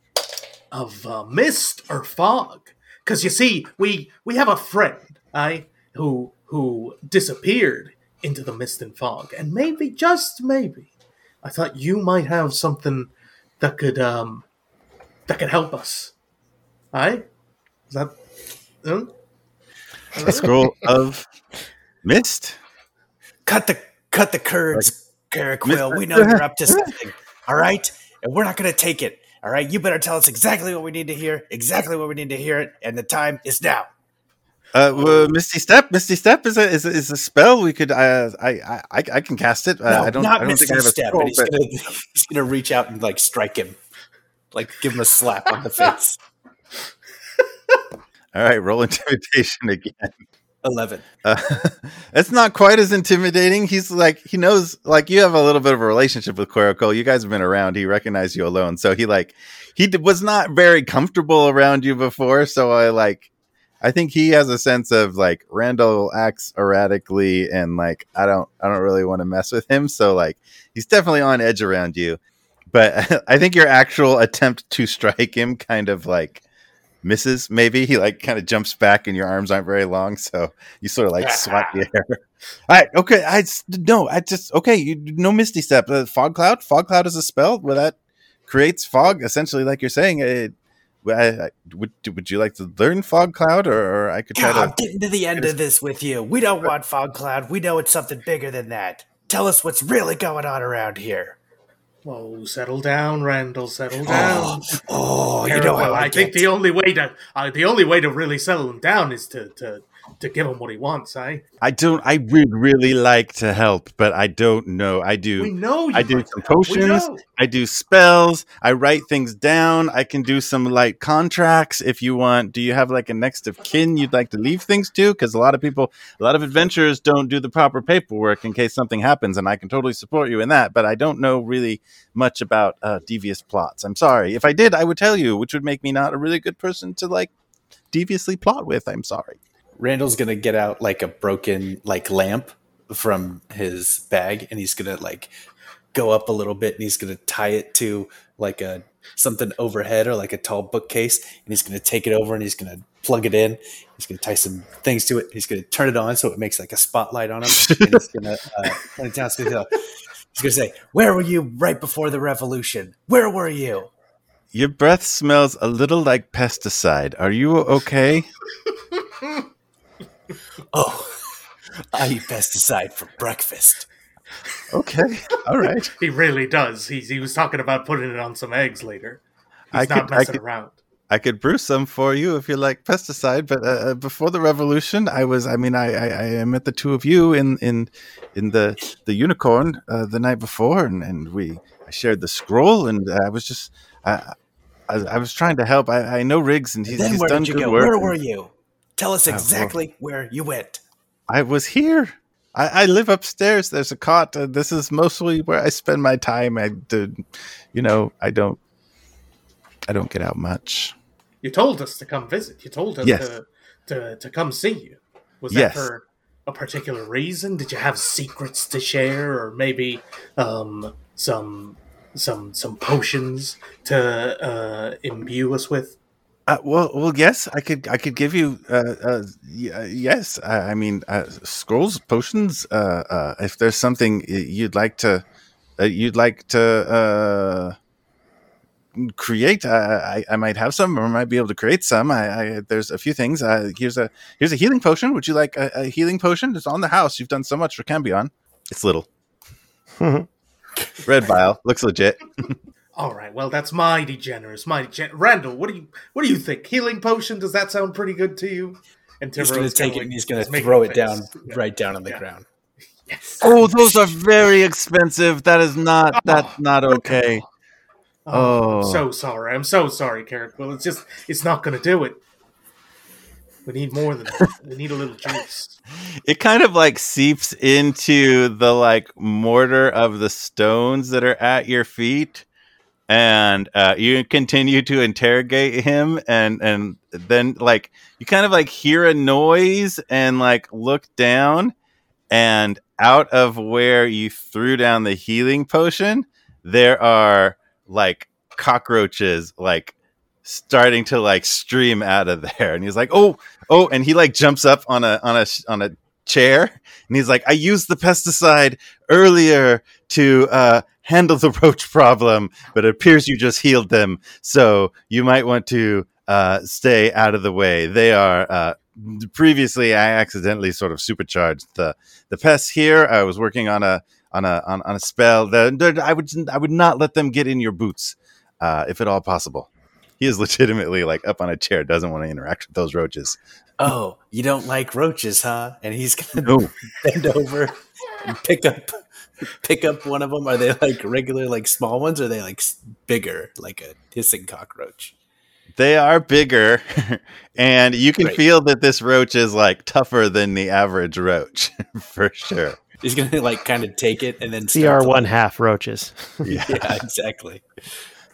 Speaker 7: of uh, mist or fog. Because you see, we we have a friend, I who who disappeared into the mist and fog, and maybe just maybe, I thought you might have something that could um that could help us. Aye, is that? Hmm?
Speaker 2: A scroll of mist.
Speaker 6: Cut the cut the curds, Caraquill. We know you're up to something. All right, and we're not gonna take it. All right, you better tell us exactly what we need to hear, exactly what we need to hear it, and the time is now.
Speaker 2: Uh, well, Misty Step. Misty Step is a is a, is a spell. We could. Uh, I, I I can cast it. Uh,
Speaker 6: No,
Speaker 2: I don't.
Speaker 6: not
Speaker 2: I don't
Speaker 6: Misty
Speaker 2: think I have a
Speaker 6: Step,
Speaker 2: scroll,
Speaker 6: he's
Speaker 2: but-
Speaker 6: gonna he's gonna reach out and like strike him, like give him a slap on the face.
Speaker 2: All right, roll intimidation again.
Speaker 6: Eleven.
Speaker 2: Uh, it's not quite as intimidating. He's like he knows like you have a little bit of a relationship with Querico. You guys have been around. He recognized you alone, so he like he d- was not very comfortable around you before. So I like I think he has a sense of like Randall acts erratically and like I don't I don't really want to mess with him. So like he's definitely on edge around you. But I think your actual attempt to strike him kind of like misses. Maybe he like kind of jumps back, and your arms aren't very long, so you sort of like swat the air. All right, okay. i no, I just okay. You, no misty step. Uh, fog cloud. Fog cloud is a spell where that creates fog. Essentially, like you're saying. It, I, I, would would you like to learn fog cloud, or, or I could try
Speaker 6: God, I'm
Speaker 2: to?
Speaker 6: getting to the end of this with you. We don't want fog cloud. We know it's something bigger than that. Tell us what's really going on around here.
Speaker 7: Oh, settle down, Randall. Settle down.
Speaker 6: Oh, you know
Speaker 7: I
Speaker 6: I,
Speaker 7: think the only way to uh, the only way to really settle him down is to to to give him what he wants. Eh?
Speaker 2: I don't. I would really like to help, but I don't know. I do.
Speaker 7: We know you.
Speaker 2: I do some
Speaker 7: to help. We
Speaker 2: potions. I do spells. I write things down. I can do some like contracts if you want. Do you have like a next of kin you'd like to leave things to? Because a lot of people, a lot of adventurers don't do the proper paperwork in case something happens, and I can totally support you in that. But I don't know really much about uh, devious plots. I'm sorry. If I did, I would tell you, which would make me not a really good person to like deviously plot with. I'm sorry.
Speaker 6: Randall's gonna get out like a broken like lamp from his bag, and he's gonna like go up a little bit, and he's gonna tie it to like a something overhead or like a tall bookcase, and he's gonna take it over and he's gonna plug it in. He's gonna tie some things to it. He's gonna turn it on so it makes like a spotlight on him, and he's gonna uh, gonna, he's gonna say, "Where were you right before the revolution? Where were you?"
Speaker 2: Your breath smells a little like pesticide. Are you okay?
Speaker 6: Oh, I eat pesticide for breakfast.
Speaker 2: Okay. All right.
Speaker 7: He really does. He's, he was talking about putting it on some eggs later. He's
Speaker 2: I
Speaker 7: not
Speaker 2: could- I
Speaker 7: messing
Speaker 2: could-
Speaker 7: around.
Speaker 2: I could brew some for you if you like pesticide. But uh, uh, before the revolution, I was. I mean, I, I, I met the two of you in in in the the unicorn uh, the night before, and, and we I shared the scroll, and I was just. I, I, I was trying to help. I, I know Riggs, and he's,
Speaker 6: then
Speaker 2: he's
Speaker 6: where
Speaker 2: done
Speaker 6: did you
Speaker 2: good
Speaker 6: go?
Speaker 2: work.
Speaker 6: Where were you? Tell us
Speaker 2: well-
Speaker 6: exactly where you went.
Speaker 2: I was here. I, I live upstairs. There's a cot. Uh, this is mostly where I spend my time. I did, you know, I don't. I don't get out much.
Speaker 7: You told us to come visit. You told us
Speaker 2: Yes.
Speaker 7: to, to to come see you. Was
Speaker 2: Yes.
Speaker 7: that for a particular reason? Did you have secrets to share, or maybe um, some some some potions to uh, imbue us with?
Speaker 2: Uh, well, well, yes, I could, I could give you, uh, uh, uh, yes. I, I mean, uh, scrolls, potions. Uh, uh, if there's something you'd like to, uh, you'd like to uh, create, I, I might have some, or might be able to create some. I, I there's a few things. Uh, here's a, here's a healing potion. Would you like a, a healing potion? It's on the house. You've done so much for Cambion. It's little. Red vial looks legit.
Speaker 7: All right. Well, that's mighty generous. Mighty gen- Randall, what do you what do you think? Healing potion? Does that sound pretty good to you? And
Speaker 6: He's going to take
Speaker 7: kinda
Speaker 6: it and he's going to
Speaker 7: making
Speaker 6: throw
Speaker 7: a
Speaker 6: it down.
Speaker 7: Yeah.
Speaker 6: right down on the
Speaker 7: Yeah.
Speaker 6: ground.
Speaker 7: Yes.
Speaker 2: Oh, those are very expensive. That is not. Oh. That's not oh. okay.
Speaker 7: Oh, I'm
Speaker 2: Oh.
Speaker 7: so sorry. I'm so sorry, Carrot Well, It's just it's not going to do it. We need more than that. We need a little juice.
Speaker 2: it kind of like seeps into the like mortar of the stones that are at your feet and uh, you continue to interrogate him and and then like you kind of like hear a noise and like look down and out of where you threw down the healing potion there are like cockroaches like starting to like stream out of there. And he's like oh oh and he like jumps up on a on a on a chair and he's like i used the pesticide earlier to uh handle the roach problem but it appears you just healed them so you might want to uh stay out of the way. They are uh previously i accidentally sort of supercharged the the pests here. I was working on a on a on, on a spell that i would i would not let them get in your boots uh if at all possible he is legitimately like up on a chair doesn't want to interact with those roaches
Speaker 6: Oh, you don't like roaches, huh? And he's going to
Speaker 2: no
Speaker 6: bend over and pick up pick up one of them. Are they like regular, like small ones? Or are they like bigger, like a hissing cockroach?
Speaker 2: They are bigger, and you can
Speaker 6: Great.
Speaker 2: feel that this roach is like tougher than the average roach for sure.
Speaker 6: He's going to like kind of take it and then
Speaker 4: CR
Speaker 6: start to,
Speaker 4: one half roaches.
Speaker 2: Yeah.
Speaker 6: yeah, exactly.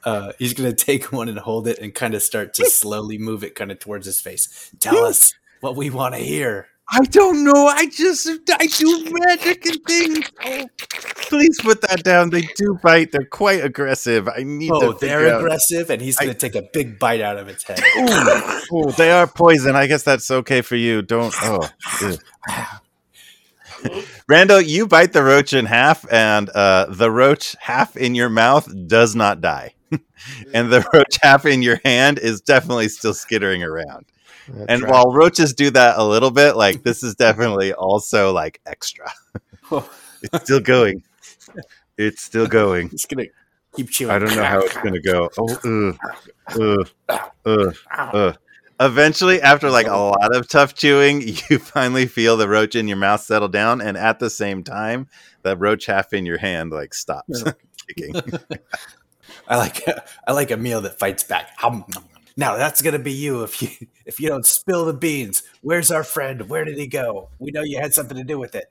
Speaker 6: Uh, he's going to take one and hold it and kind of start to slowly move it kind of towards his face. Tell us what we want to hear.
Speaker 2: I don't know. I just I do magic and things. Oh, please put that down. They do bite. They're quite aggressive. I need
Speaker 6: Oh,
Speaker 2: to.
Speaker 6: they're
Speaker 2: out-
Speaker 6: aggressive, and he's going to take a big bite out of its head.
Speaker 2: Ooh, ooh, they are poison. I guess that's okay for you. Don't. Oh. ew. Randall, you bite the roach in half, and uh, the roach half in your mouth does not die, and the roach half in your hand is definitely still skittering around.
Speaker 4: That's
Speaker 2: and
Speaker 4: right.
Speaker 2: while roaches do that a little bit, like this is definitely also like extra. it's still going. It's still going.
Speaker 6: He's going to keep chewing.
Speaker 2: I don't know how it's gonna go. Oh, ugh, ugh, ugh, ugh. Eventually, after like a lot of tough chewing, you finally feel the roach in your mouth settle down, and at the same time, the roach half in your hand like stops kicking.
Speaker 6: I like I like a meal that fights back. Hum, nom, nom. Now that's gonna be you if you if you don't spill the beans. Where's our friend? Where did he go? We know you had something to do with it.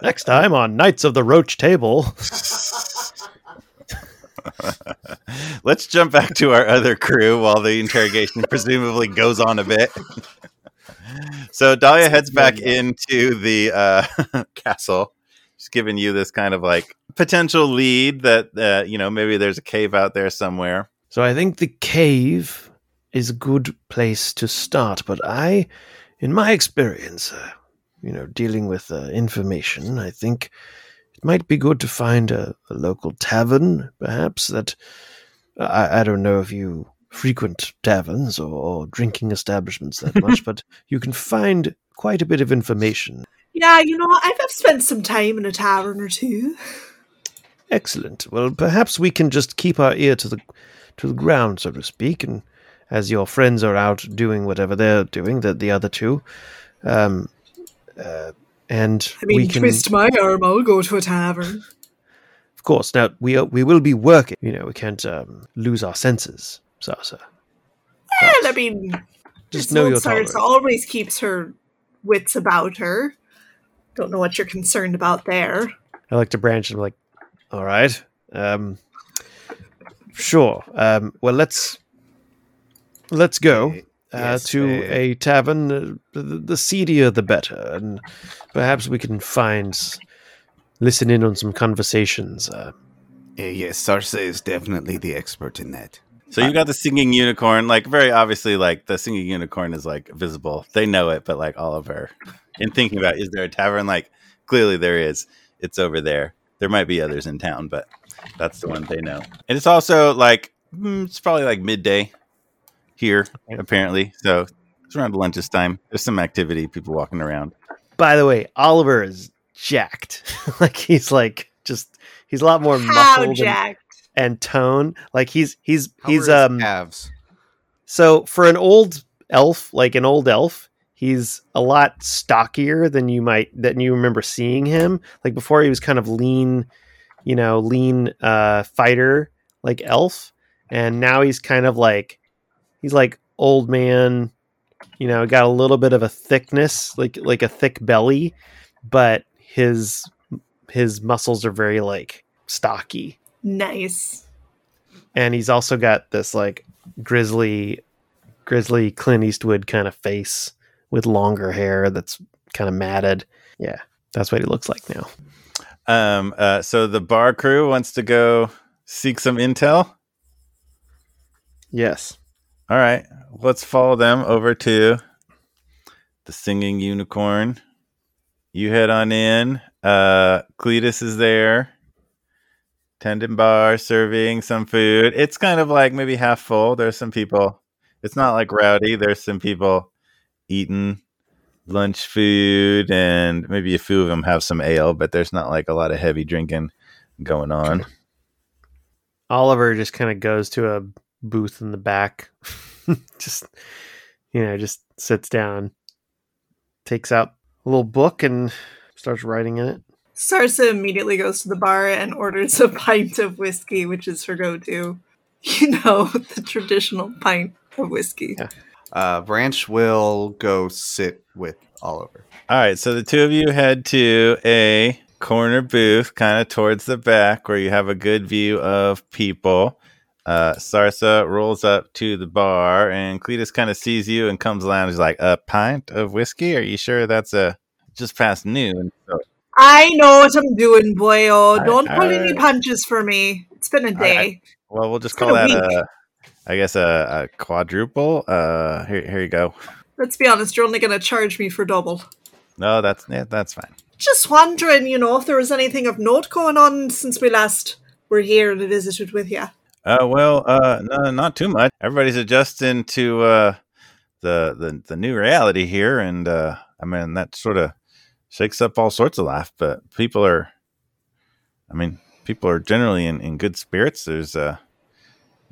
Speaker 4: Next time on Knights of the Roach Table.
Speaker 2: Let's jump back to our other crew while the interrogation presumably goes on a bit. so Dahlia heads back into the uh, castle. She's giving you this kind of like potential lead that uh, you know maybe there's a cave out there somewhere.
Speaker 4: So I think the cave is a good place to start. But I, in my experience, uh, you know, dealing with uh, information, I think it might be good to find a, a local tavern, perhaps. That I, I don't know if you frequent taverns or, or drinking establishments that much, but you can find quite a bit of information.
Speaker 5: Yeah, you know, I've, I've spent some time in a tavern or two.
Speaker 4: Excellent. Well, perhaps we can just keep our ear to the to the ground, so to speak, and as your friends are out doing whatever they're doing, the the other two, um, uh, and
Speaker 5: I mean,
Speaker 4: we can,
Speaker 5: twist my arm, I'll go to a tavern.
Speaker 4: of course. Now we are, we will be working. You know, we can't um, lose our senses, Sarsa.
Speaker 5: Well, I mean,
Speaker 4: Just know your
Speaker 5: Sarsa always keeps her wits about her. Don't know what you're concerned about there.
Speaker 4: I like to branch and I'm like, all right, um, sure. Um, well, let's let's go. Uh,
Speaker 3: Yes,
Speaker 4: to
Speaker 3: uh,
Speaker 4: a tavern. Uh, the, the seedier, the better, and perhaps we can find, listen in on some conversations. Uh,
Speaker 9: Uh, yes, Sarsa is definitely the expert in that.
Speaker 2: So you got the singing unicorn, like very obviously, like the singing unicorn is like visible. They know it, but like Oliver, in thinking about, is there a tavern? Like clearly there is. It's over there. There might be others in town, but that's the one they know. And it's also like mm, it's probably like midday here, apparently. So it's around lunches time. There's some activity, people walking around.
Speaker 4: by the way, Oliver is jacked. like he's like just he's a lot more
Speaker 5: How
Speaker 4: muscled and, and tone. Like he's he's
Speaker 3: How
Speaker 4: he's um
Speaker 3: calves?
Speaker 4: So for an old elf, like an old elf, he's a lot stockier than you might than you remember seeing him. Like before he was kind of lean, you know, lean uh fighter like elf. And now he's kind of like he's like old man, you know, got a little bit of a thickness, like like a thick belly, but his his muscles are very like stocky
Speaker 5: Nice.
Speaker 4: and he's also got this like grizzly grizzly clint eastwood kind of face with longer hair that's kind of matted yeah that's what he looks like now
Speaker 2: Um, uh, so the bar crew wants to go seek some intel.
Speaker 4: yes
Speaker 2: All right, let's follow them over to the singing unicorn. You head on in. Uh, Cletus is there. Tendon bar serving some food. It's kind of like maybe half full. There's some people. It's not like rowdy. There's some people eating lunch food, and maybe a few of them have some ale, but there's not like a lot of heavy drinking going on.
Speaker 4: oliver just kind of goes to a booth in the back just you know just sits down takes out a little book and starts writing in it
Speaker 5: Sarsa immediately goes to the bar and orders a pint of whiskey, which is her go-to. You know, the traditional pint of whiskey.
Speaker 4: Yeah.
Speaker 3: Uh, Branch will go sit with Oliver.
Speaker 2: All right, so the two of you head to a corner booth, kind of towards the back, where you have a good view of people. Uh, Sarsa rolls up to the bar, and Cletus kind of sees you and comes around. He's like, "A pint of whiskey? Are you sure that's a just past noon?" So,
Speaker 5: I know what I'm doing, boyo.
Speaker 2: I-
Speaker 5: Don't pull any punches for me. It's been a day.
Speaker 2: well, we'll just
Speaker 5: It's
Speaker 2: call that a, I guess a, a quadruple. Uh, here, here you go.
Speaker 5: Let's be honest, you're only going to charge me for double.
Speaker 2: No, that's yeah, that's fine.
Speaker 5: Just wondering, you know, if there was anything of note going on since we last were here and visited with you.
Speaker 2: Uh, well, uh, no, not too much. Everybody's adjusting to uh, the the the new reality here, and uh, I mean that sort of shakes up all sorts of life. But people are, I mean, people are generally in, in good spirits. There's uh,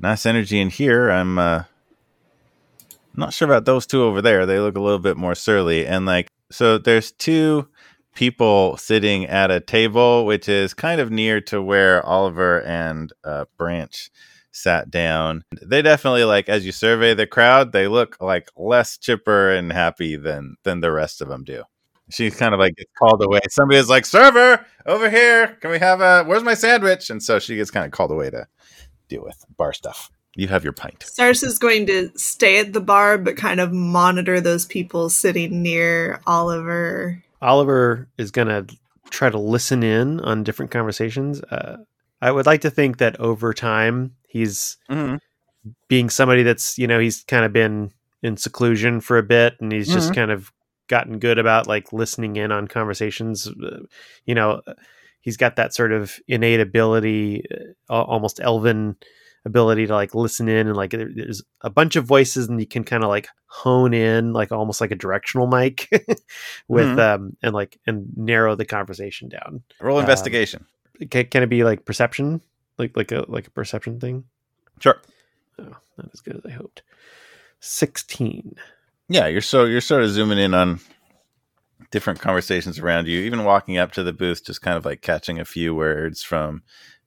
Speaker 2: nice energy in here. I'm uh, not sure about those two over there. They look a little bit more surly, and like so. There's two people sitting at a table, which is kind of near to where Oliver and uh, Branch sat down. They definitely like as you survey the crowd, they look like less chipper and happy than than the rest of them do. She's kind of like gets called away. Somebody's like, "Server, over here. Can we have a? Where's my sandwich?" And so she gets kind of called away to deal with bar stuff. You have your pint.
Speaker 5: Sarsa's going to stay at the bar, but kind of monitor those people sitting near Oliver.
Speaker 4: Oliver is going to try to listen in on different conversations. Uh, I would like to think that over time he's
Speaker 2: Mhm.
Speaker 4: being somebody that's you know he's kind of been in seclusion for a bit and he's just kind of gotten good about like listening in on conversations. Uh, you know, he's got that sort of innate ability, uh, almost elven ability to like listen in and like there- there's a bunch of voices and you can kind of like hone in like almost like a directional mic with
Speaker 2: Mhm.
Speaker 4: um and like and narrow the conversation down
Speaker 2: Roll
Speaker 4: Um,
Speaker 2: investigation.
Speaker 4: can, can it be like perception like like a like a perception thing
Speaker 2: sure.
Speaker 4: oh not as good as i hoped 16
Speaker 2: Yeah, you're so you're sort of zooming in on different conversations around you, even walking up to the booth, just kind of like catching a few words from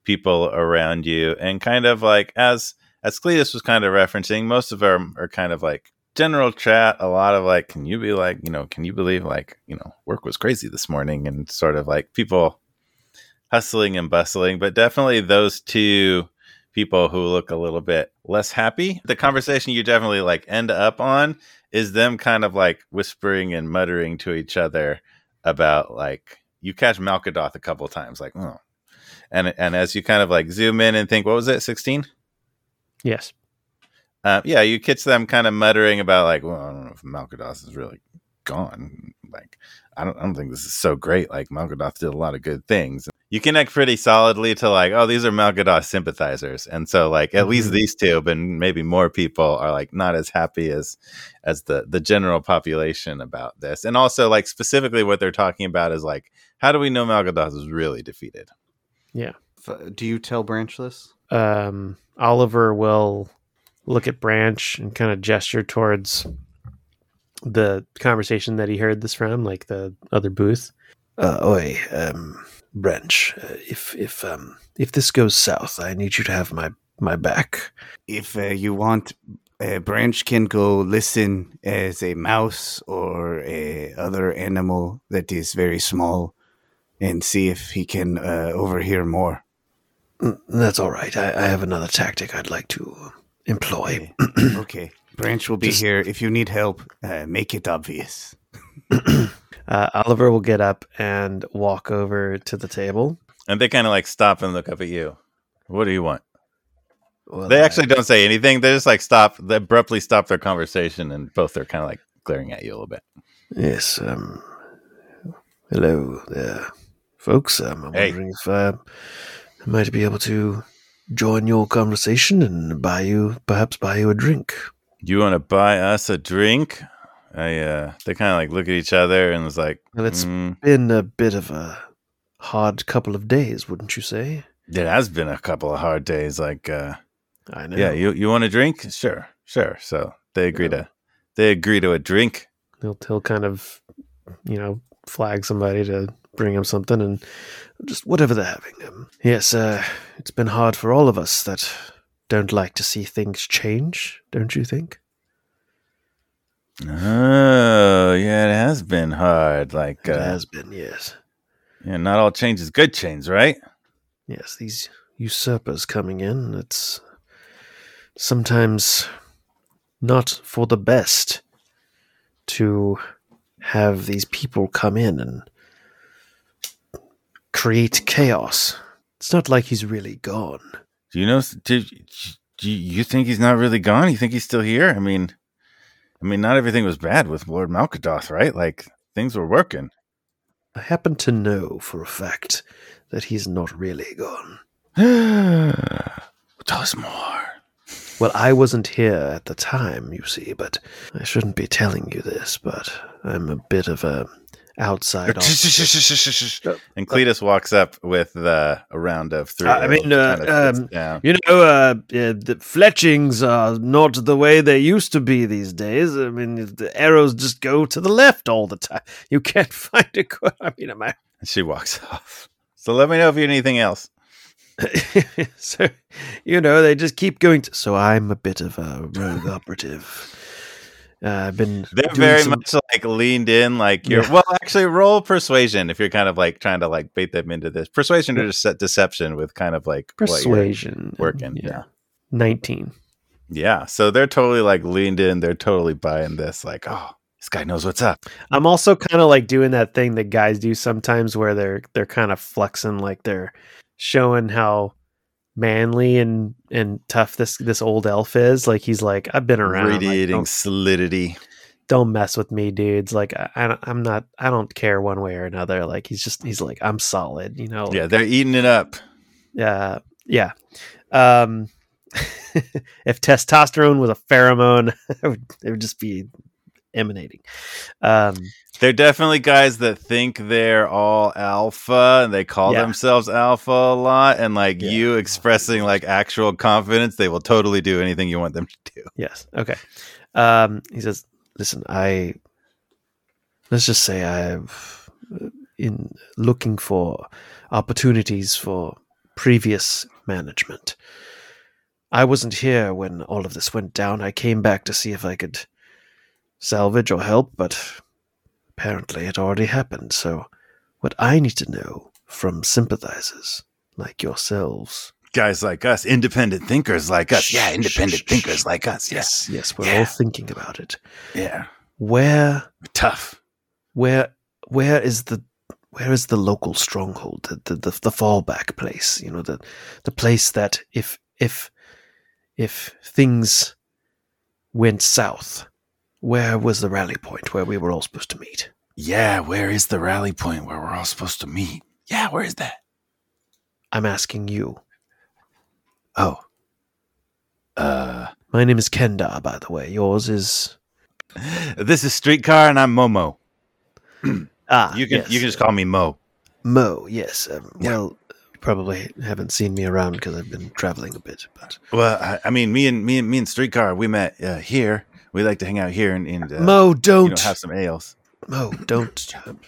Speaker 2: people around you, and kind of like as as Cletus was kind of referencing, most of them are kind of like general chat. A lot of like, can you be like, you know, can you believe like, you know, work was crazy this morning, and sort of like people hustling and bustling, but definitely those two people who look a little bit less happy. The conversation you definitely like end up on is them kind of like whispering and muttering to each other about like you catch Malkadoth a couple times, like oh, and and as you kind of like zoom in and think, what was it, sixteen?
Speaker 4: yes
Speaker 2: Uh, yeah, you catch them kind of muttering about like, well, I don't know if Malkadoth is really gone. Like, I don't, I don't think this is so great. Like, Malkadoth did a lot of good things. You connect pretty solidly to like, oh, these are Malkadoth sympathizers, and so like at least
Speaker 4: Mhm.
Speaker 2: these two, but maybe more people are like not as happy as as the the general population about this, and also like specifically what they're talking about is like, how do we know Malkadoth is really defeated?
Speaker 3: F- Do you tell Branch this?
Speaker 4: um oliver will look at branch and kind of gesture towards the conversation that he heard this from like the other booth. Uh, oi um branch uh, if if um if this goes south i need you to have my my back.
Speaker 9: If uh, you want, uh, Branch can go listen as a mouse or a other animal that is very small, and see if he can uh, overhear more.
Speaker 4: Mm, that's all right I, I have another tactic i'd like to employ
Speaker 9: Okay. okay. Branch will be
Speaker 4: Just-
Speaker 9: here if you need help. Uh, make it obvious.
Speaker 4: uh, oliver will get up and walk over to the table
Speaker 2: And they kind of like stop and look up at you. What do you want?
Speaker 4: well,
Speaker 2: They
Speaker 4: I-
Speaker 2: actually don't say anything. They just like stop, they abruptly stop their conversation, and both are kind of like glaring at you a little bit.
Speaker 4: Yes. Um. Hello there, folks. Um, I'm
Speaker 2: Hey.
Speaker 4: wondering if uh, I might be able to join your conversation and buy you, perhaps buy you a drink.
Speaker 2: You want to buy us a drink? I uh, they kind of like look at each other and it's like,
Speaker 4: Well, it's
Speaker 2: "Mm,
Speaker 4: been a bit of a hard couple of days, wouldn't you say?
Speaker 2: it has been a couple of hard days. Like, uh,
Speaker 4: I know.
Speaker 2: yeah, you you want a drink? Sure, sure. So they agree to they agree to a drink.
Speaker 4: he'll he'll kind of, you know, flag somebody to bring him something and just whatever they're having. Um, yes. Uh, it's been hard for all of us that don't like to see things change. Don't you think?
Speaker 2: Oh, yeah, it has been hard. Like,
Speaker 4: It
Speaker 2: uh,
Speaker 4: has been. Yes.
Speaker 2: yeah, not all change is good change, right?
Speaker 4: Yes, these usurpers coming in, it's sometimes not for the best to have these people come in and create chaos. It's not like he's really gone.
Speaker 2: Do you know? Do, do you think he's not really gone? You think he's still here? I mean, I mean, not everything was bad with Lord Malkadoth, right? Like things were working.
Speaker 4: I happen to know for a fact that he's not really gone.
Speaker 2: Tell us more.
Speaker 4: Well, I wasn't here at the time, you see, but I shouldn't be telling you this, but I'm a bit of a outside
Speaker 2: and Cletus walks up with uh, a round of three.
Speaker 4: I mean, uh,
Speaker 2: Kinda
Speaker 4: um. You know, uh, uh, the fletchings are not the way they used to be these days. I mean, the arrows just go to the left all the time. You can't find a. qu- I mean, am I?
Speaker 2: And she walks off. So let me know if you need anything else.
Speaker 4: so, you know, they just keep going. To, so I'm a bit of a rogue operative. Uh, I've been.
Speaker 2: They're very
Speaker 4: some-
Speaker 2: much like leaned in, like you're.
Speaker 4: Yeah.
Speaker 2: Well, actually, roll persuasion if you're kind of like trying to like bait them into this persuasion or just deception with kind of like
Speaker 4: persuasion
Speaker 2: working.
Speaker 4: Yeah,
Speaker 2: Yeah.
Speaker 4: nineteen.
Speaker 2: yeah. So they're totally like leaned in. They're totally buying this. Like, oh, this guy knows what's up.
Speaker 4: I'm also kind of like doing that thing that guys do sometimes where they're they're kind of flexing like they're showing how manly and and tough this this old elf is. Like he's like I've been around.
Speaker 2: Radiating
Speaker 4: don't,
Speaker 2: solidity.
Speaker 4: don't mess with me, dudes. Like I, I, I'm not. I don't care one way or another. Like he's just he's like I'm solid. You know.
Speaker 2: Yeah, they're eating it up.
Speaker 4: Yeah. Yeah. Um, if testosterone was a pheromone, it would, it would just be emanating. Um,
Speaker 2: They're definitely guys that think they're all alpha and they call
Speaker 4: Yeah.
Speaker 2: themselves alpha a lot. And like
Speaker 4: Yeah.
Speaker 2: you expressing like actual confidence, they will totally do anything you want them to do.
Speaker 4: Yes. Okay. Um, he says, "Listen, I let's just say I've uh, in looking for opportunities for previous management. I wasn't here when all of this went down. I came back to see if I could salvage or help, but apparently it already happened. So, what I need to know from sympathizers like yourselves."
Speaker 2: Guys like us, independent thinkers like us. Yeah, independent thinkers like us. Yes.
Speaker 4: Yes, we're
Speaker 2: Yeah.
Speaker 4: all thinking about it.
Speaker 2: Yeah.
Speaker 4: Where
Speaker 2: Tough.
Speaker 4: where where is the where is the local stronghold the, the the the fallback place you know the the place that if if if things went south where was the rally point where we were all supposed to meet
Speaker 2: Yeah, where is the rally point where we're all supposed to meet? Yeah, where is that?
Speaker 4: i'm asking you
Speaker 2: Oh. Uh
Speaker 4: my name is kendar by the way yours is
Speaker 2: this is streetcar and I'm Momo.
Speaker 4: ah
Speaker 2: You can
Speaker 4: yes.
Speaker 2: you can just call me Mo.
Speaker 4: mo yes um,
Speaker 2: Yeah.
Speaker 4: well you probably haven't seen me around because i've been traveling a bit but
Speaker 2: Well, I, I mean, me and me and me and Streetcar, we met uh, here. We like to hang out here and, and uh,
Speaker 4: mo don't
Speaker 2: you know have some ales.
Speaker 4: Mo, don't, don't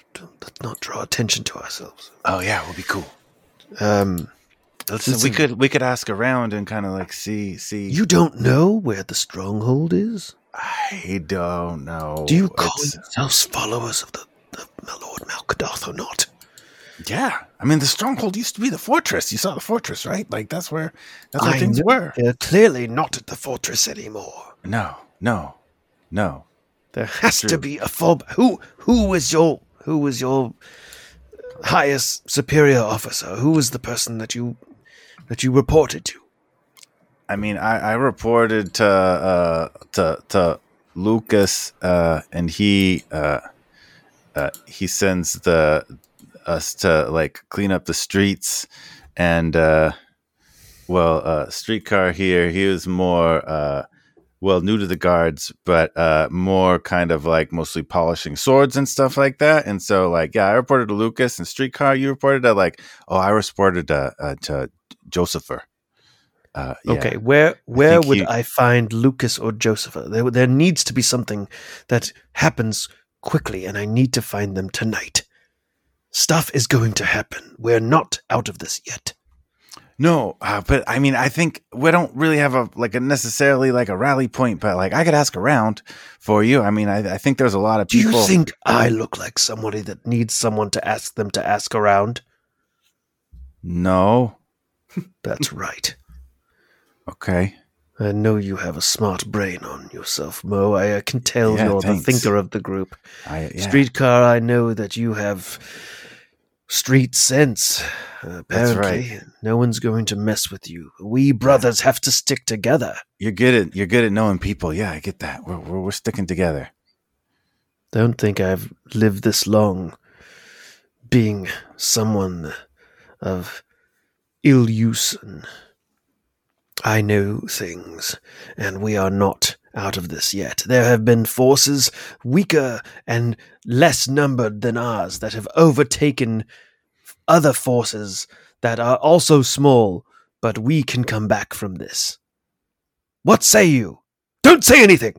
Speaker 4: let's not draw attention to ourselves.
Speaker 2: Oh yeah, we'll be cool.
Speaker 4: Um,
Speaker 2: Listen, we could we could ask around and kind of like see see.
Speaker 4: you don't know where the stronghold is?
Speaker 2: I don't know.
Speaker 4: Do you call
Speaker 2: It's-
Speaker 4: yourselves followers of the, the my Lord Malkadoth or not?
Speaker 2: Yeah, I mean the stronghold used to be the fortress. You saw the fortress, right? Like that's where that's where
Speaker 4: I
Speaker 2: things
Speaker 4: know.
Speaker 2: were.
Speaker 4: They're clearly not at the fortress anymore.
Speaker 2: No, no, no.
Speaker 4: There has to be a fob. Who who was your who was your highest superior officer? Who was the person that you that you reported to?
Speaker 2: I mean, I, I reported to uh, to to Lucas, uh, and he uh, uh, he sends the us to like clean up the streets, and uh, well, uh, streetcar here. He was more uh, well new to the guards, but uh, more kind of like mostly polishing swords and stuff like that. And so, like, yeah, I reported to Lucas, and streetcar. You reported to like, oh, I reported to uh, to Josepher. Uh, yeah.
Speaker 4: Okay, where where
Speaker 2: think
Speaker 4: would
Speaker 2: he-
Speaker 4: I find Lucas or Josepha? There, there needs to be something that happens quickly, and I need to find them tonight. Stuff is going to happen. We're not out of this yet.
Speaker 2: No, uh, but I mean, I think we don't really have a like a necessarily like a rally point, but like I could ask around for you. I mean, I, I think there's a lot of
Speaker 4: Do
Speaker 2: people.
Speaker 4: you think I look like somebody that needs someone to ask them to ask around?
Speaker 2: No.
Speaker 4: That's right.
Speaker 2: Okay.
Speaker 4: I know you have a smart brain on yourself, Mo. I uh, can tell
Speaker 2: Yeah,
Speaker 4: you're
Speaker 2: thanks.
Speaker 4: the thinker of the group.
Speaker 2: I, yeah.
Speaker 4: Streetcar, I know that you have street sense.
Speaker 2: That's
Speaker 4: apparently, no one's going to mess with you. We brothers have to stick together.
Speaker 2: You're good at you're good at knowing people. Yeah, I get that. We're we're, we're sticking together.
Speaker 4: Don't think I've lived this long being someone of ill use. I know things, and we are not out of this yet. There have been forces weaker and less numbered than ours that have overtaken other forces that are also small, but we can come back from this. What say you? Don't say anything!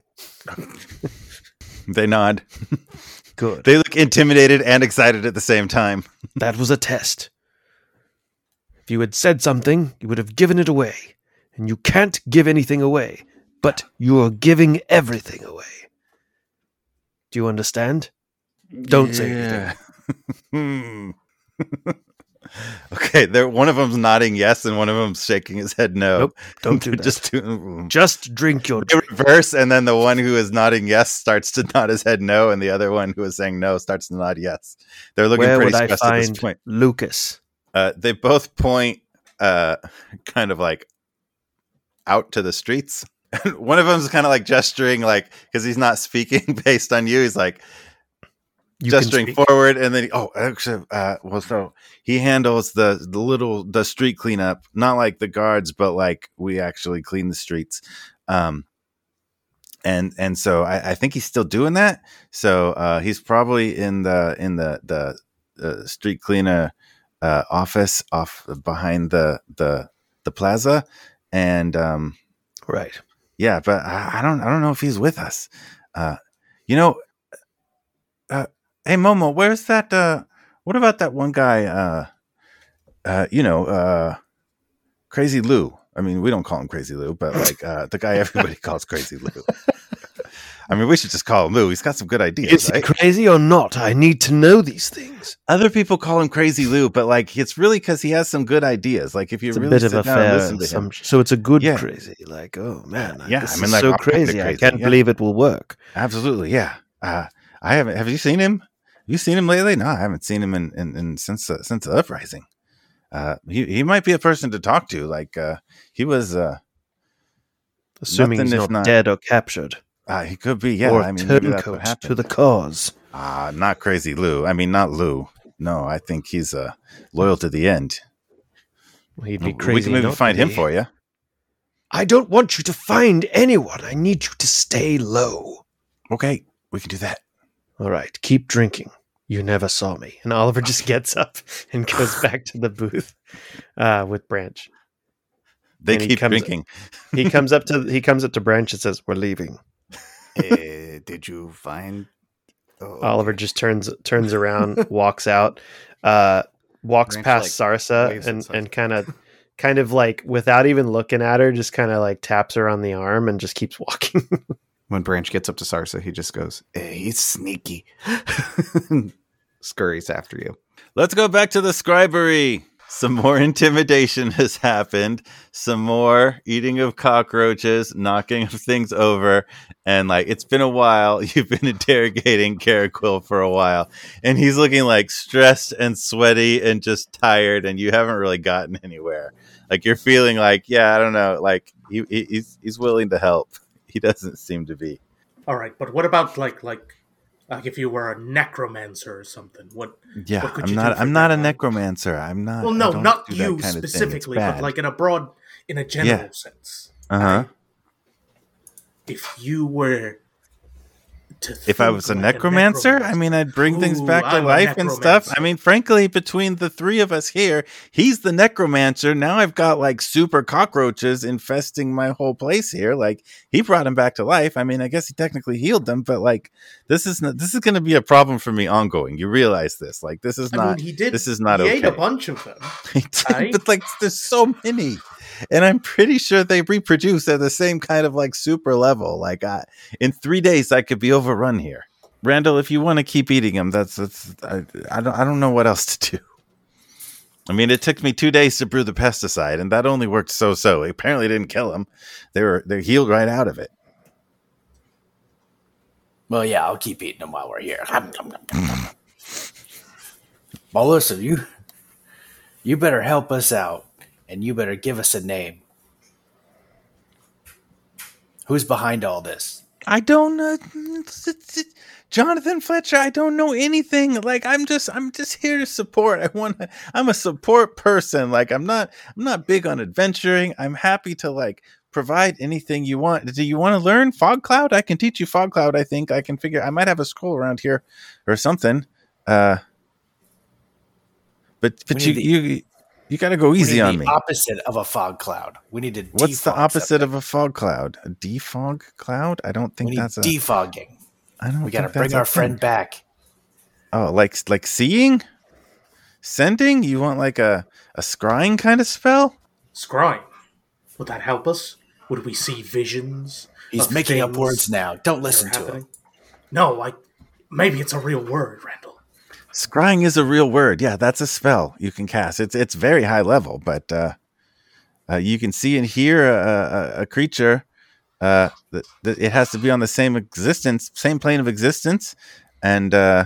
Speaker 2: They nod.
Speaker 4: Good.
Speaker 2: They look intimidated and excited at the same time.
Speaker 4: That was a test. If you had said something, you would have given it away. And you can't give anything away, but you're giving everything away. Do you understand? Don't say anything.
Speaker 2: okay, there. One of them's nodding yes, and one of them's shaking his head no.
Speaker 4: Nope, don't do that.
Speaker 2: Just do,
Speaker 4: Just drink your drink.
Speaker 2: reverse, and then the one who is nodding yes starts to nod his head no, and the other one who is saying no starts to nod yes. They're looking
Speaker 4: Where
Speaker 2: pretty stressed at this point.
Speaker 4: Lucas?
Speaker 2: Uh, they both point, uh, kind of like out to the streets. one of them's kind of like gesturing, like because he's not speaking based on you. He's like,
Speaker 4: You
Speaker 2: gesturing forward and then oh actually uh well so he handles the the little the street cleanup. Not like the guards but like we actually clean the streets. Um and and so I, I think he's still doing that. So uh he's probably in the in the the, the street cleaner uh office off behind the the the plaza. And um
Speaker 4: Right.
Speaker 2: Yeah, but I, don't I don't know if he's with us. Uh, you know, uh, hey Momo, where's that? Uh, what about that one guy? Uh, uh, you know, uh, Crazy Lou. I mean, we don't call him Crazy Lou, but like uh, the guy everybody calls Crazy Lou. I mean, we should just call him Lou. He's got some good ideas,
Speaker 4: Is he
Speaker 2: right?
Speaker 4: crazy or not? I need to know these things.
Speaker 2: Other people call him Crazy Lou, but like it's really because he has some good ideas. Like if you
Speaker 4: It's a
Speaker 2: really
Speaker 4: bit of
Speaker 2: sit
Speaker 4: a
Speaker 2: down and
Speaker 4: fair
Speaker 2: listen to him.
Speaker 4: So it's a good
Speaker 2: Yeah.
Speaker 4: crazy. Like, oh man,
Speaker 2: Yeah, I mean, like,
Speaker 4: so
Speaker 2: of
Speaker 4: crazy. I can't
Speaker 2: yeah.
Speaker 4: believe it will work.
Speaker 2: Absolutely, yeah. Uh, I haven't. Have you seen him? Have you seen him lately? No, I haven't seen him in, in, in since uh, since the uprising. Uh, he he might be a person to talk to. Like uh, he was. Uh,
Speaker 4: Assuming
Speaker 2: Nothing
Speaker 4: he's not,
Speaker 2: not-
Speaker 4: dead or captured.
Speaker 2: Uh, he could be. Yeah,
Speaker 4: or
Speaker 2: I mean, maybe that's what
Speaker 4: turncoat to the cause.
Speaker 2: Ah, not crazy Lou. I mean, not Lou. No, I think he's uh, loyal to the end.
Speaker 4: He'd be crazy.
Speaker 2: we can maybe find him
Speaker 4: be.
Speaker 2: for you.
Speaker 4: I don't want you to find anyone. I need you to stay low.
Speaker 2: Okay, we can do that.
Speaker 4: All right, keep drinking. You never saw me. And Oliver just gets up and goes back to the booth uh, with Branch.
Speaker 2: They
Speaker 4: And he
Speaker 2: keep
Speaker 4: comes-
Speaker 2: drinking.
Speaker 4: He comes up to he comes up to Branch and says, "We're leaving."
Speaker 9: Eh, did you find? Oh,
Speaker 4: Oliver just turns turns around, walks out, uh, walks
Speaker 3: Branch,
Speaker 4: past
Speaker 3: like,
Speaker 4: Sarsa, and and kind of kind of like without even looking at her, just kind of like taps her on the arm and just keeps walking.
Speaker 3: When Branch gets up to Sarsa, he just goes,
Speaker 9: eh, he's sneaky.
Speaker 3: scurries after you.
Speaker 2: Let's go back to the scribery. Some more intimidation has happened. Some more eating of cockroaches, knocking of things over, and like it's been a while. You've been interrogating Caraquill for a while, and he's looking like stressed and sweaty and just tired, and you haven't really gotten anywhere. Like you're feeling like, yeah, I don't know, like he- he's he's willing to help. He doesn't seem to be.
Speaker 7: All right, but what about like like like if you were a necromancer or something? What?
Speaker 2: Yeah,
Speaker 7: What could
Speaker 2: I'm
Speaker 7: you
Speaker 2: not. I'm not a necromancer. I'm not.
Speaker 7: Well, no, not you specifically, but like in a broad, in a general
Speaker 2: Yeah.
Speaker 7: sense.
Speaker 2: uh huh.
Speaker 7: If you were
Speaker 2: if I was a
Speaker 7: like
Speaker 2: necromancer, I mean, I'd bring things back to
Speaker 7: I'm
Speaker 2: life and stuff. I mean, frankly, between the three of us here, he's the necromancer. Now I've got like super cockroaches infesting my whole place here. Like he brought them back to life. I mean, I guess he technically healed them, but like this is not, this is going to be a problem for me ongoing. You realize this? Like this is
Speaker 7: I
Speaker 2: not.
Speaker 7: mean, he did.
Speaker 2: this is not
Speaker 7: he ate a bunch of them.
Speaker 2: He did,
Speaker 7: Right?
Speaker 2: but like there's so many and i'm pretty sure they reproduce at the same kind of like super level like I, in three days i could be overrun here randall if you want to keep eating them that's that's I, I don't i don't know what else to do I mean, it took me two days to brew the pesticide, and that only worked so so. Apparently didn't kill them. They were they're healed right out of it.
Speaker 6: Well, yeah, I'll keep eating them while we're here. listen, you you better help us out, and you better give us a name. Who's behind all this?
Speaker 2: I don't know. Jonathan Fletcher, I don't know anything. Like I'm just I'm just here to support. I want to I'm a support person. Like I'm not I'm not big on adventuring. I'm happy to like provide anything you want. Do you want to learn Fog Cloud? I can teach you Fog Cloud. I think I can figure I might have a scroll around here or something. Uh but but you
Speaker 6: the-
Speaker 2: you you got to go
Speaker 6: We
Speaker 2: easy
Speaker 6: need
Speaker 2: on
Speaker 6: the
Speaker 2: me.
Speaker 6: Opposite of a fog cloud. We need to.
Speaker 2: What's the opposite
Speaker 6: something.
Speaker 2: of a fog cloud? A defog cloud? I don't
Speaker 6: We
Speaker 2: think
Speaker 6: need
Speaker 2: that's a
Speaker 6: defogging.
Speaker 2: I don't
Speaker 6: We got to bring
Speaker 2: that's a
Speaker 6: our
Speaker 2: thing.
Speaker 6: friend back.
Speaker 2: Oh, like like seeing, sending. You want like a a scrying kind of spell?
Speaker 7: Scrying. Would that help us? Would we see visions?
Speaker 6: He's making up words now. Don't listen to
Speaker 7: happening?
Speaker 6: him.
Speaker 7: No, I. Maybe it's a real word, Randall.
Speaker 2: Scrying is a real word. Yeah, that's a spell you can cast. It's it's very high level, but uh, uh, you can see and hear a, a, a creature. Uh, that, that it has to be on the same existence, same plane of existence, and uh,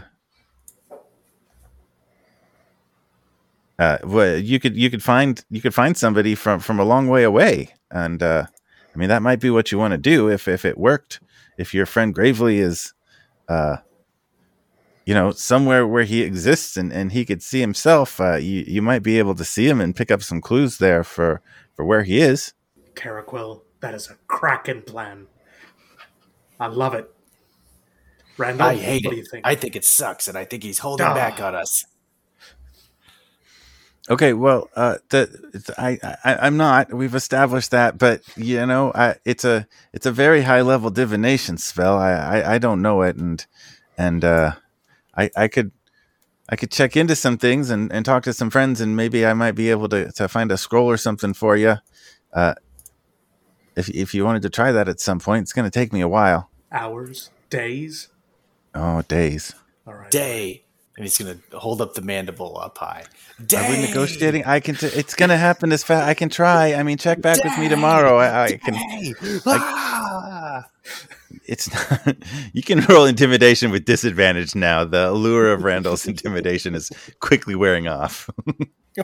Speaker 2: uh, well, you could you could find you could find somebody from from a long way away, and uh, I mean that might be what you want to do if if it worked. If your friend Gravely is, uh, you know, somewhere where he exists and, and he could see himself, uh, you you might be able to see him and pick up some clues there for for where he is.
Speaker 7: Caraquil, that is a cracking plan. I love it. Randall,
Speaker 6: I hate
Speaker 7: what
Speaker 6: it.
Speaker 7: do you think?
Speaker 6: I think it sucks, and I think he's holding
Speaker 7: Ah.
Speaker 6: back on us.
Speaker 2: Okay, well, uh, the, it's- I, I I'm not. We've established that, but you know, I, it's a it's a very high level divination spell. I, I I don't know it, and and uh, I I could I could check into some things and, and talk to some friends, and maybe I might be able to, to find a scroll or something for you. Uh, if if you wanted to try that at some point, it's going to take me a while.
Speaker 7: Hours, days.
Speaker 2: Oh, days.
Speaker 7: All right.
Speaker 6: Day. And he's going to hold up the mandible up high. Day.
Speaker 2: Are we negotiating? I can. T- it's going to happen as fast. I can try. I mean, check back with me tomorrow. I, I can.
Speaker 6: Day. Ah.
Speaker 2: it's not, you can roll intimidation with disadvantage now. The allure of Randall's intimidation is quickly wearing off.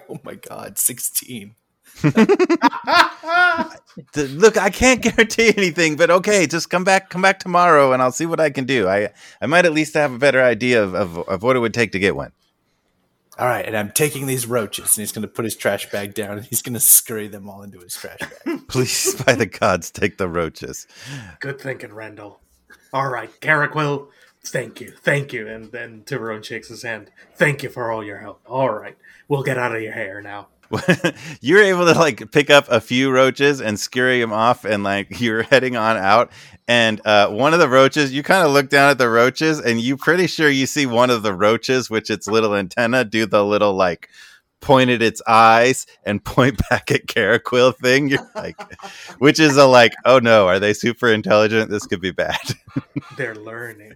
Speaker 6: Oh my god, 16.
Speaker 2: The- Look, I can't guarantee anything, but okay, just come back, come back tomorrow, and I'll see what I can do. I, I might at least have a better idea of, of, of what it would take to get one.
Speaker 6: All right, and I'm taking these roaches, and he's going to put his trash bag down, and he's going to scurry them all into his trash bag.
Speaker 2: Please, by the gods, take the roaches.
Speaker 7: Good thinking, Randall. All right, Caraquil, thank you, thank you. And then Tiburon shakes his hand. Thank you for all your help. All right, we'll get out of your hair now.
Speaker 2: you're able to like pick up a few roaches and scurry them off and like you're heading on out. And uh, one of the roaches you kind of look down at the roaches and you pretty sure you see one of the roaches which its little antenna do the little like point at its eyes and point back at Caraquil thing. You're like which is a like oh no are they super intelligent? This could be bad.
Speaker 7: They're learning.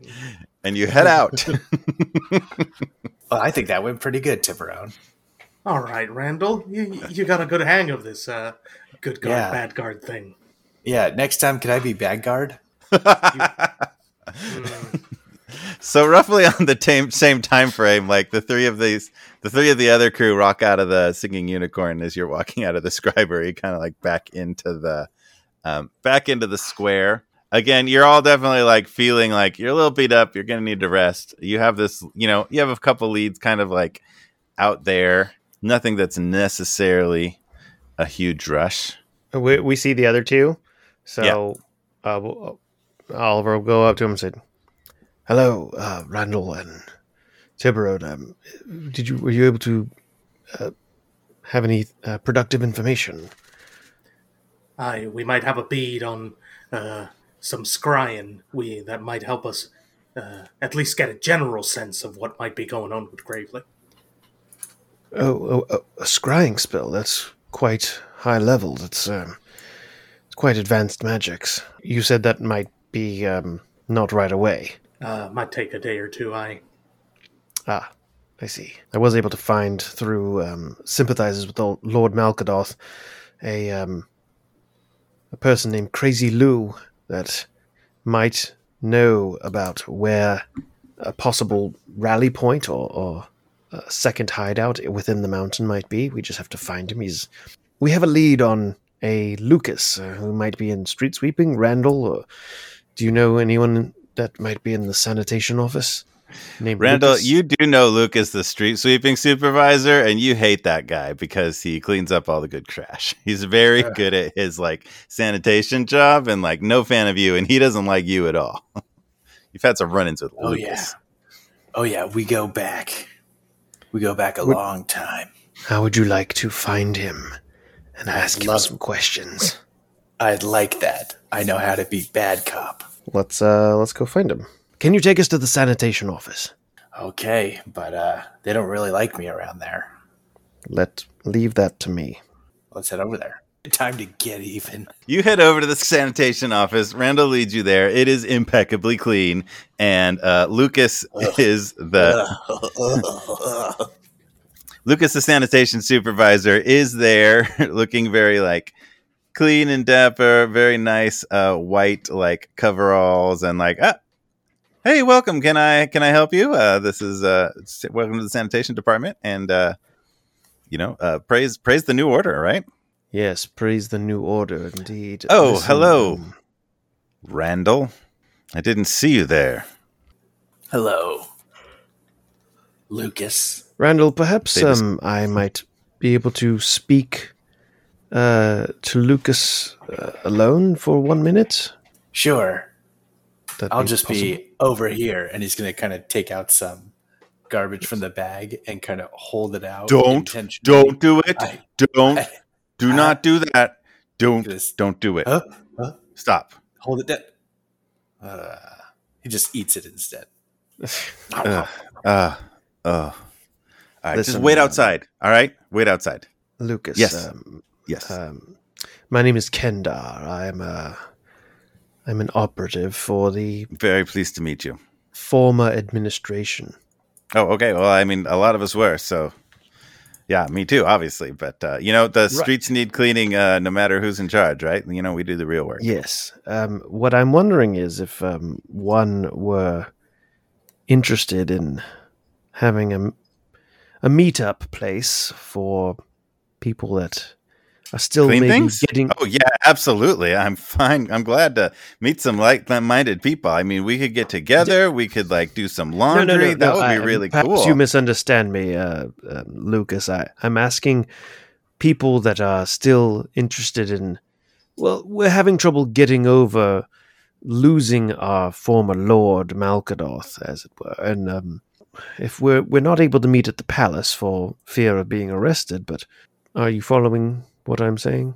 Speaker 2: and you head out.
Speaker 6: Well, I think that went pretty good, Tiburon.
Speaker 7: All right, Randall, you, you got a good hang of this uh, good guard,
Speaker 6: Yeah.
Speaker 7: bad guard thing.
Speaker 6: Yeah, next time, can I be bad guard?
Speaker 7: Mm,
Speaker 2: So roughly on the same same time frame, like the three of these, the three of the other crew rock out of the singing unicorn as you're walking out of the scribery, kind of like back into the, um, back into the square. Again, you're all definitely like feeling like you're a little beat up. You're gonna need to rest. You have this, you know, you have a couple leads kind of like out there. Nothing that's necessarily a huge rush.
Speaker 4: We, we see the other two. So uh, we'll- Oliver will go up to him and say, Hello, uh, Randall and Tiburon. Um, did you were you able to uh, have any uh, productive information?
Speaker 7: aye, we might have a bead on uh, some scrying. We that might help us uh, at least get a general sense of what might be going on with Gravely.
Speaker 4: Oh, a scrying spell. That's quite high level. That's um, it's quite advanced magics. You said that might be um, not right away.
Speaker 7: Uh, might take a day or two. I
Speaker 4: Ah, I see. I was able to find through um, sympathizers with Lord Malkadoth a um, a person named Crazy Lou that might know about where a possible rally point or, or a second hideout within the mountain might be. We just have to find him. He's we have a lead on a Lucas uh, who might be in street sweeping. Randall, or do you know anyone that might be in the sanitation office? Named
Speaker 2: Randall,
Speaker 4: Lucas?
Speaker 2: you do know Luke is the street sweeping supervisor, and you hate that guy because he cleans up all the good trash. He's very good at his like sanitation job, and like no fan of you, and he doesn't like you at all. You've had some run-ins with
Speaker 6: Oh,
Speaker 2: Lucas.
Speaker 6: Oh yeah, we go back. We go back a
Speaker 4: Would-
Speaker 6: long time.
Speaker 4: How would you like to find him and ask him
Speaker 6: love-
Speaker 4: some questions?
Speaker 6: I'd like that. I know how to be bad cop.
Speaker 4: Let's uh let's go find him. Can you take us to the sanitation office?
Speaker 6: Okay, but uh, they don't really like me around there.
Speaker 4: Let leave that to me.
Speaker 6: Let's head over there. Time to get even.
Speaker 2: You head over to the sanitation office. Randall leads you there. It is impeccably clean, and uh, Lucas is the Lucas, the sanitation supervisor, is there, looking very like clean and dapper, very nice, uh, white like coveralls, and like, ah, hey, welcome. Can I can I help you? Uh, this is uh, welcome to the sanitation department, and uh, you know, uh, praise praise the new order, right?
Speaker 4: Yes, praise the new order indeed.
Speaker 2: Oh, hello.
Speaker 4: um,
Speaker 2: Randall, I didn't see you there.
Speaker 6: Hello, Lucas.
Speaker 4: Randall, perhaps
Speaker 2: Say this-
Speaker 4: um I might be able to speak uh to Lucas uh, alone for one minute.
Speaker 6: Sure,
Speaker 4: That'd
Speaker 6: I'll just
Speaker 4: possible.
Speaker 6: be over here, and he's gonna kind of take out some garbage from the bag and kind of hold it out.
Speaker 2: Don't,
Speaker 6: intentionally.
Speaker 2: don't do it.
Speaker 6: I-
Speaker 2: don't,
Speaker 6: I-
Speaker 2: do
Speaker 6: I-
Speaker 2: not do that. Don't,
Speaker 6: Just-
Speaker 2: don't do it.
Speaker 6: Huh? Huh?
Speaker 2: Stop.
Speaker 6: Hold it down. Uh, he just eats it instead.
Speaker 2: Uh, uh, uh. All right, just wait
Speaker 4: uh,
Speaker 2: outside. All right, wait outside.
Speaker 4: Lucas.
Speaker 2: Yes.
Speaker 4: Um,
Speaker 2: Yes.
Speaker 4: um, my name is Kendar. I'm a I'm an operative for the
Speaker 2: Very pleased to meet you.
Speaker 4: former administration.
Speaker 2: Oh, okay. Well, I mean, a lot of us were, so yeah, me too, obviously. But uh, you know, the streets need cleaning, uh, no matter who's in charge, right? You know, we do the real work.
Speaker 4: Yes. Um, what I'm wondering is if um, one were interested in having a a meetup place for people that still
Speaker 2: Clean
Speaker 4: maybe
Speaker 2: things?
Speaker 4: getting.
Speaker 2: Oh yeah, absolutely. I'm fine. I'm glad to meet some like-minded people. I mean, we could get together. We could like do some laundry.
Speaker 4: no, no,
Speaker 2: that
Speaker 4: no,
Speaker 2: would
Speaker 4: I-
Speaker 2: be really cool.
Speaker 4: perhaps
Speaker 2: cool.
Speaker 4: you misunderstand me, uh, um, Lucas. I, I'm asking people that are still interested in. Well, we're having trouble getting over losing our former lord Malkadoth, as it were, and um, if we're we're not able to meet at the palace for fear of being arrested. But are you following what I'm saying?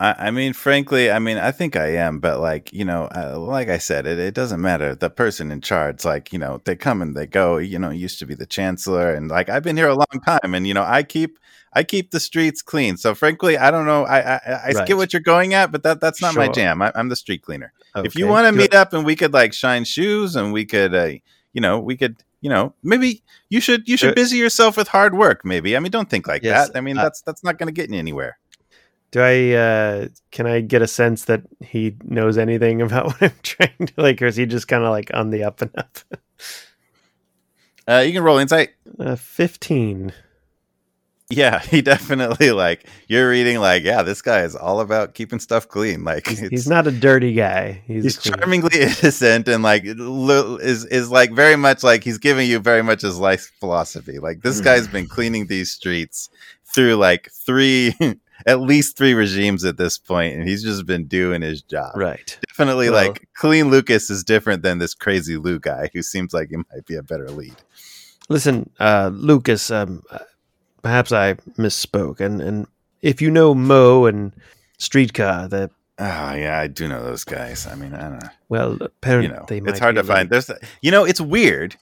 Speaker 2: I, I mean, frankly, I mean, I think I am, but like, you know, uh, like I said, it, it doesn't matter. The person in charge, like, you know, they come and they go. You know, used to be the chancellor, and like, I've been here a long time, and you know, I keep, I keep the streets clean. So, frankly, I don't know. I, I, I
Speaker 4: Right.
Speaker 2: get what you're going at, but that, that's not my jam. I, I'm the street cleaner. If you want to meet up and we could like shine shoes and we could, uh, you know, we could, you know, maybe you should, you should busy yourself with hard work. Maybe. I mean, don't think like
Speaker 4: Yes,
Speaker 2: that. I mean,
Speaker 4: uh,
Speaker 2: that's that's not going to get you anywhere.
Speaker 4: Do I uh can I get a sense that he knows anything about what I'm trying to like or is he just kind of like on the up and up?
Speaker 2: Uh, you can roll insight.
Speaker 4: Uh 15.
Speaker 2: Yeah, he definitely like you're reading like, yeah, this guy is all about keeping stuff clean. Like
Speaker 4: He's, not a dirty guy. He's,
Speaker 2: he's charmingly innocent and like is is like very much like he's giving you very much his life philosophy. Like this guy's been cleaning these streets through like three at least three regimes at this point and he's just been doing his job.
Speaker 4: Right.
Speaker 2: Definitely like clean Lucas is different than this crazy Lou guy who seems like he might be a better lead.
Speaker 4: Listen, uh Lucas, um perhaps I misspoke and and if you know Mo and Streetcar that
Speaker 2: Oh yeah, I do know those guys. I mean, I don't know.
Speaker 4: well apparently
Speaker 2: you know,
Speaker 4: they might
Speaker 2: it's hard to
Speaker 4: little-
Speaker 2: find. There's, you know, it's weird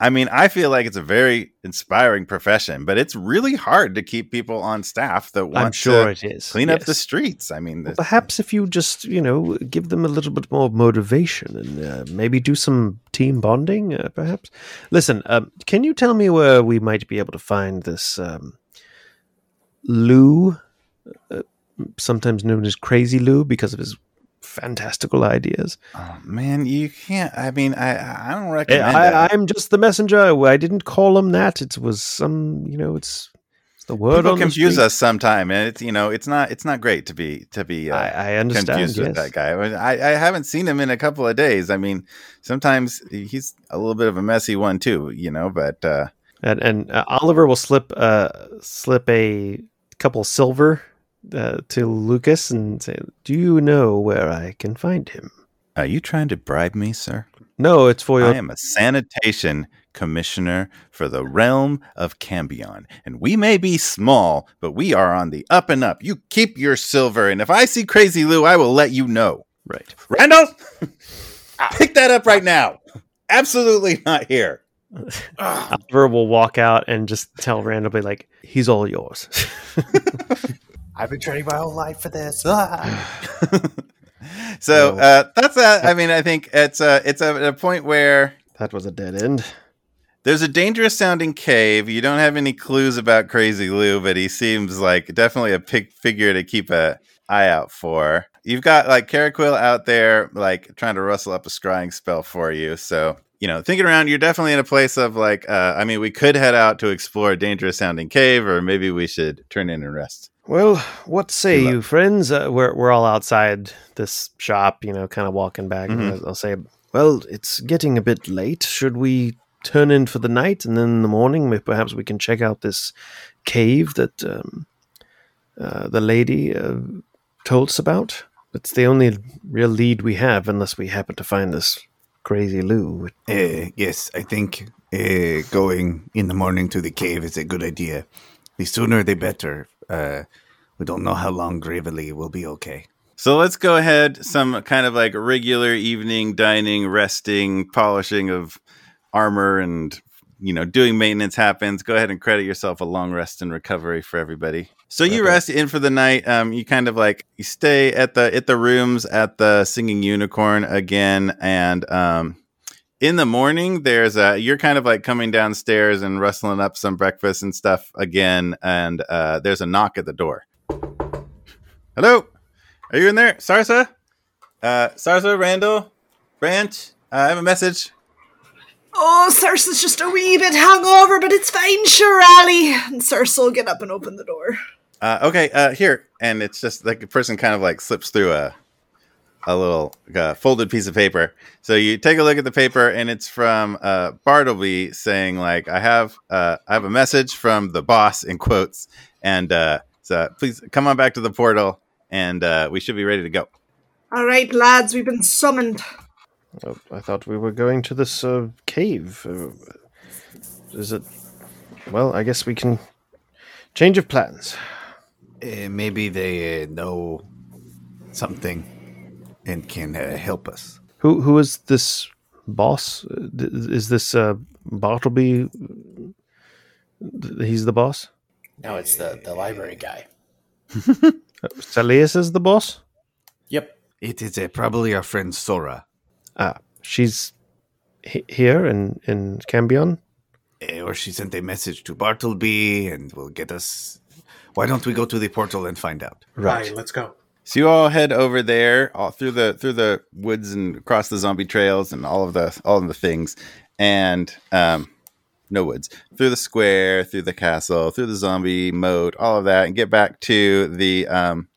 Speaker 2: I mean, I feel like it's a very inspiring profession, but it's really hard to keep people on staff that want
Speaker 4: I'm sure
Speaker 2: to
Speaker 4: it is.
Speaker 2: clean up the streets. I mean,
Speaker 4: Well, perhaps if you just, you know, give them a little bit more motivation and uh, maybe do some team bonding, uh, perhaps. Listen, um, can you tell me where we might be able to find this um, Lou, uh, sometimes known as Crazy Lou because of his fantastical ideas?
Speaker 2: oh man, you can't. I mean, I I don't recommend
Speaker 4: I,
Speaker 2: it.
Speaker 4: I'm just the messenger. I didn't call him that. It was some, you know, it's, it's the word
Speaker 2: People
Speaker 4: on
Speaker 2: confuse us sometime, and it's you know it's not it's not great to be to be uh,
Speaker 4: I, I understand.
Speaker 2: confused
Speaker 4: Yes.
Speaker 2: with that guy. I I haven't seen him in a couple of days. I mean, sometimes he's a little bit of a messy one too, you know. But uh,
Speaker 4: and and uh, Oliver will slip uh slip a couple silver uh, to Lucas and say, "Do you know where I can find him?"
Speaker 2: are you trying to bribe me, sir?
Speaker 4: No, it's for
Speaker 2: you.
Speaker 4: I
Speaker 2: am a sanitation commissioner for the realm of Cambion, and we may be small, but we are on the up and up. You keep your silver, and if I see Crazy Lou, I will let you know.
Speaker 4: Right.
Speaker 2: Randall, pick that up right now. Absolutely not here.
Speaker 4: Oliver will walk out and just tell randomly, like, "He's all yours."
Speaker 6: I've been training my whole life for this. Ah.
Speaker 2: So uh, that's a. I mean, I think it's a. It's a, a point where
Speaker 4: that was a dead end.
Speaker 2: There's a dangerous sounding cave. You don't have any clues about Crazy Lou, but he seems like definitely a big figure to keep a eye out for. You've got like Caraquil out there, like trying to rustle up a scrying spell for you. So, you know, thinking around, you're definitely in a place of like, uh, I mean, we could head out to explore a dangerous sounding cave, or maybe we should turn in and rest.
Speaker 4: Well, what say you, friends? Uh, we're we're all outside this shop, you know, kind of walking back.
Speaker 2: Mhm.
Speaker 4: I'll say, "Well, it's getting a bit late. Should we turn in for the night, and then in the morning, perhaps we can check out this cave that um, uh, the lady uh, told us about? It's the only real lead we have, unless we happen to find this crazy Lou.
Speaker 9: Uh, yes, I think uh, going in the morning to the cave is a good idea. The sooner the better. Uh, we don't know how long Gravely will be okay.
Speaker 2: So let's go ahead. Some kind of like regular evening dining, resting, polishing of armor, and you know, doing maintenance happens. Go ahead and credit yourself a long rest and recovery for everybody. So you
Speaker 4: Okay.
Speaker 2: rest in for the night. Um, you kind of like you stay at the at the rooms at the Singing Unicorn again, and um, in the morning there's a you're kind of like coming downstairs and rustling up some breakfast and stuff again, and uh, there's a knock at the door. Hello. Are you in there, Sarsa? Uh, Sarsa, Randall, Branch. Uh, I have a message.
Speaker 5: Oh, Sarsa's just a wee bit hungover, but it's fine, sure, Ali. And Sarsa will get up and open the door.
Speaker 2: Uh, okay, uh, here, and it's just like a person kind of like slips through a a little uh, folded piece of paper. So you take a look at the paper, and it's from uh, Bartleby saying like, "I have uh, I have a message from the boss in quotes, and uh, so please come on back to the portal, and uh, we should be ready to go."
Speaker 5: All right, lads, we've been summoned.
Speaker 4: Oh, I thought we were going to this uh, cave. Uh, is it? Well, I guess we can change of plans.
Speaker 9: Uh, maybe they uh, know something and can uh, help us.
Speaker 4: Who who is this boss? Uh, Is this uh, Bartleby? He's the boss.
Speaker 6: No, it's the, the library guy.
Speaker 4: Saeleas is the boss.
Speaker 6: Yep.
Speaker 9: It is uh, probably our friend Sora.
Speaker 4: Ah, she's he- here in in Cambion.
Speaker 9: Uh, or she sent a message to Bartleby and will get us. Why don't we go to the portal and find out?
Speaker 7: Right, let's go.
Speaker 2: So you all head over there, all through the through the woods and across the zombie trails and all of the all of the things, and um, no woods through the square, through the castle, through the zombie moat, all of that, and get back to the um,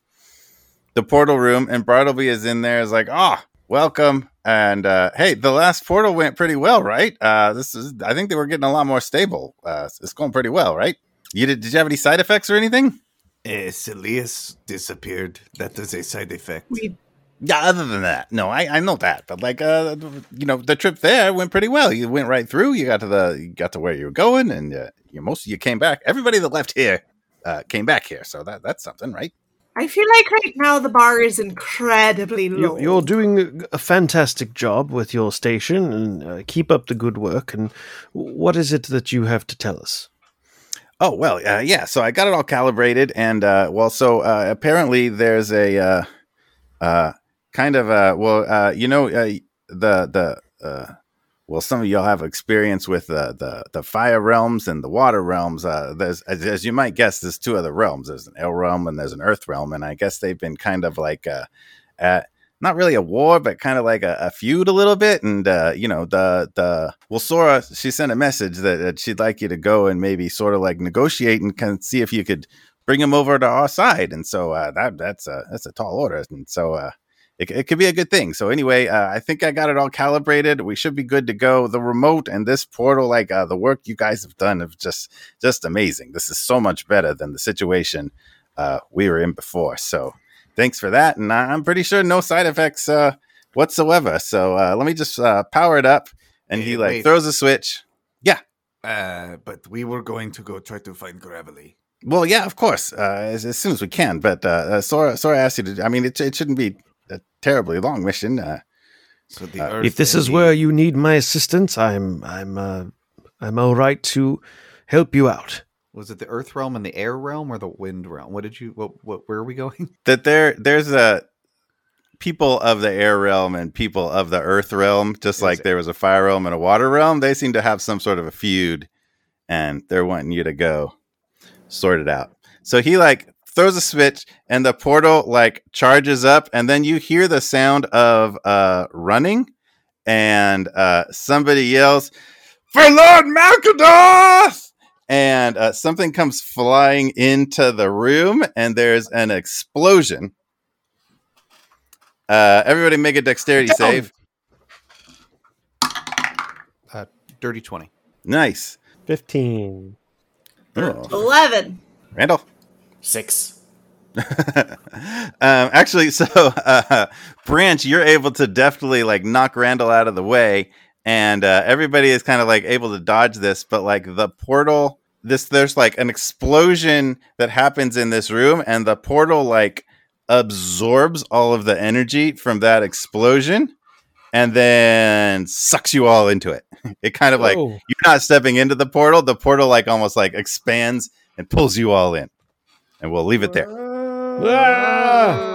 Speaker 2: the portal room. And Bartleby is in there, is like, ah, welcome. And uh, hey, the last portal went pretty well, right? Uh, this is, I think they were getting a lot more stable. Uh, it's going pretty well, right? You did? Did you have any side effects or anything?
Speaker 9: Uh, Saeleas disappeared. That is a side effect.
Speaker 5: We
Speaker 2: Yeah, other than that, no, I, I know that, but like, uh, you know, the trip there went pretty well. You went right through. You got to the, you got to where you were going, and uh, you most of you came back. Everybody that left here uh, came back here, so that that's something, right?
Speaker 5: I feel like right now the bar is incredibly low.
Speaker 4: You, you're doing a- a fantastic job with your station, and uh, keep up the good work. And what is it that you have to tell us?
Speaker 2: Oh well, uh, yeah. So I got it all calibrated, and uh, well, so uh, apparently there's a uh, uh, kind of a well, uh, you know, the the well, some of y'all have experience with the the fire realms and the water realms. There's as, as you might guess, there's two other realms. There's an air realm and there's an earth realm, and I guess they've been kind of like at not really a war, but kind of like a, a feud a little bit. And uh, you know, the the well, Sora, she sent a message that, that she'd like you to go and maybe sort of like negotiate and kind of see if you could bring him over to our side. And so uh, that that's a that's a tall order. And so uh, it, it could be a good thing. So anyway, uh, I think I got it all calibrated. We should be good to go. The remote and this portal, like uh, the work you guys have done, is just just amazing. This is so much better than the situation uh, we were in before. So thanks for that. And I- I'm pretty sure no side effects uh, whatsoever. So uh, let me just uh, power it up. And he like
Speaker 9: wait.
Speaker 2: throws a switch. Yeah.
Speaker 9: Uh, but we were going to go try to find Gravely.
Speaker 2: Well, yeah, of course, uh, as, as soon as we can. But uh, uh, Sora, Sora asked you to. I mean, it, it shouldn't be a terribly long mission. Uh,
Speaker 9: So the
Speaker 2: Uh,
Speaker 9: Earth
Speaker 4: if this is
Speaker 9: the-
Speaker 4: where you need my assistance, I'm I'm uh, I'm all right to help you out.
Speaker 3: Was it the Earth realm and the air realm or the wind realm? What did you? What? What? Where are we going?
Speaker 2: that there, there's a people of the air realm and people of the earth realm. Just like there was a fire realm and a water realm, they seem to have some sort of a feud, and they're wanting you to go sort it out. So he like throws a switch, and the portal like charges up, and then you hear the sound of uh running, and uh somebody yells, "For Lord Malkadoth!" And uh, something comes flying into the room, and there's an explosion. Uh, everybody, make a dexterity
Speaker 3: Down.
Speaker 2: save.
Speaker 3: Uh, dirty twenty.
Speaker 2: Nice,
Speaker 8: Fifteen.
Speaker 5: Eleven.
Speaker 2: Randall.
Speaker 6: Six.
Speaker 2: um, actually, so uh, Branch, you're able to definitely like knock Randall out of the way, and uh, everybody is kind of like able to dodge this. But like the portal, this there's like an explosion that happens in this room, and the portal like absorbs all of the energy from that explosion, and then sucks you all into it. It kind of like
Speaker 8: Oh.
Speaker 2: you're not stepping into the portal; the portal like almost like expands and pulls you all in. And we'll leave it there.
Speaker 8: Ah!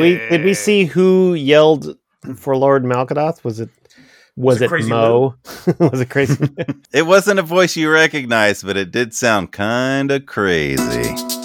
Speaker 8: we did we see who yelled for Lord Malkadoth? Was it was,
Speaker 7: Was it
Speaker 8: it,
Speaker 7: Crazy
Speaker 8: Mo? was it crazy?
Speaker 2: It wasn't a voice you recognized, but it did sound kind of crazy.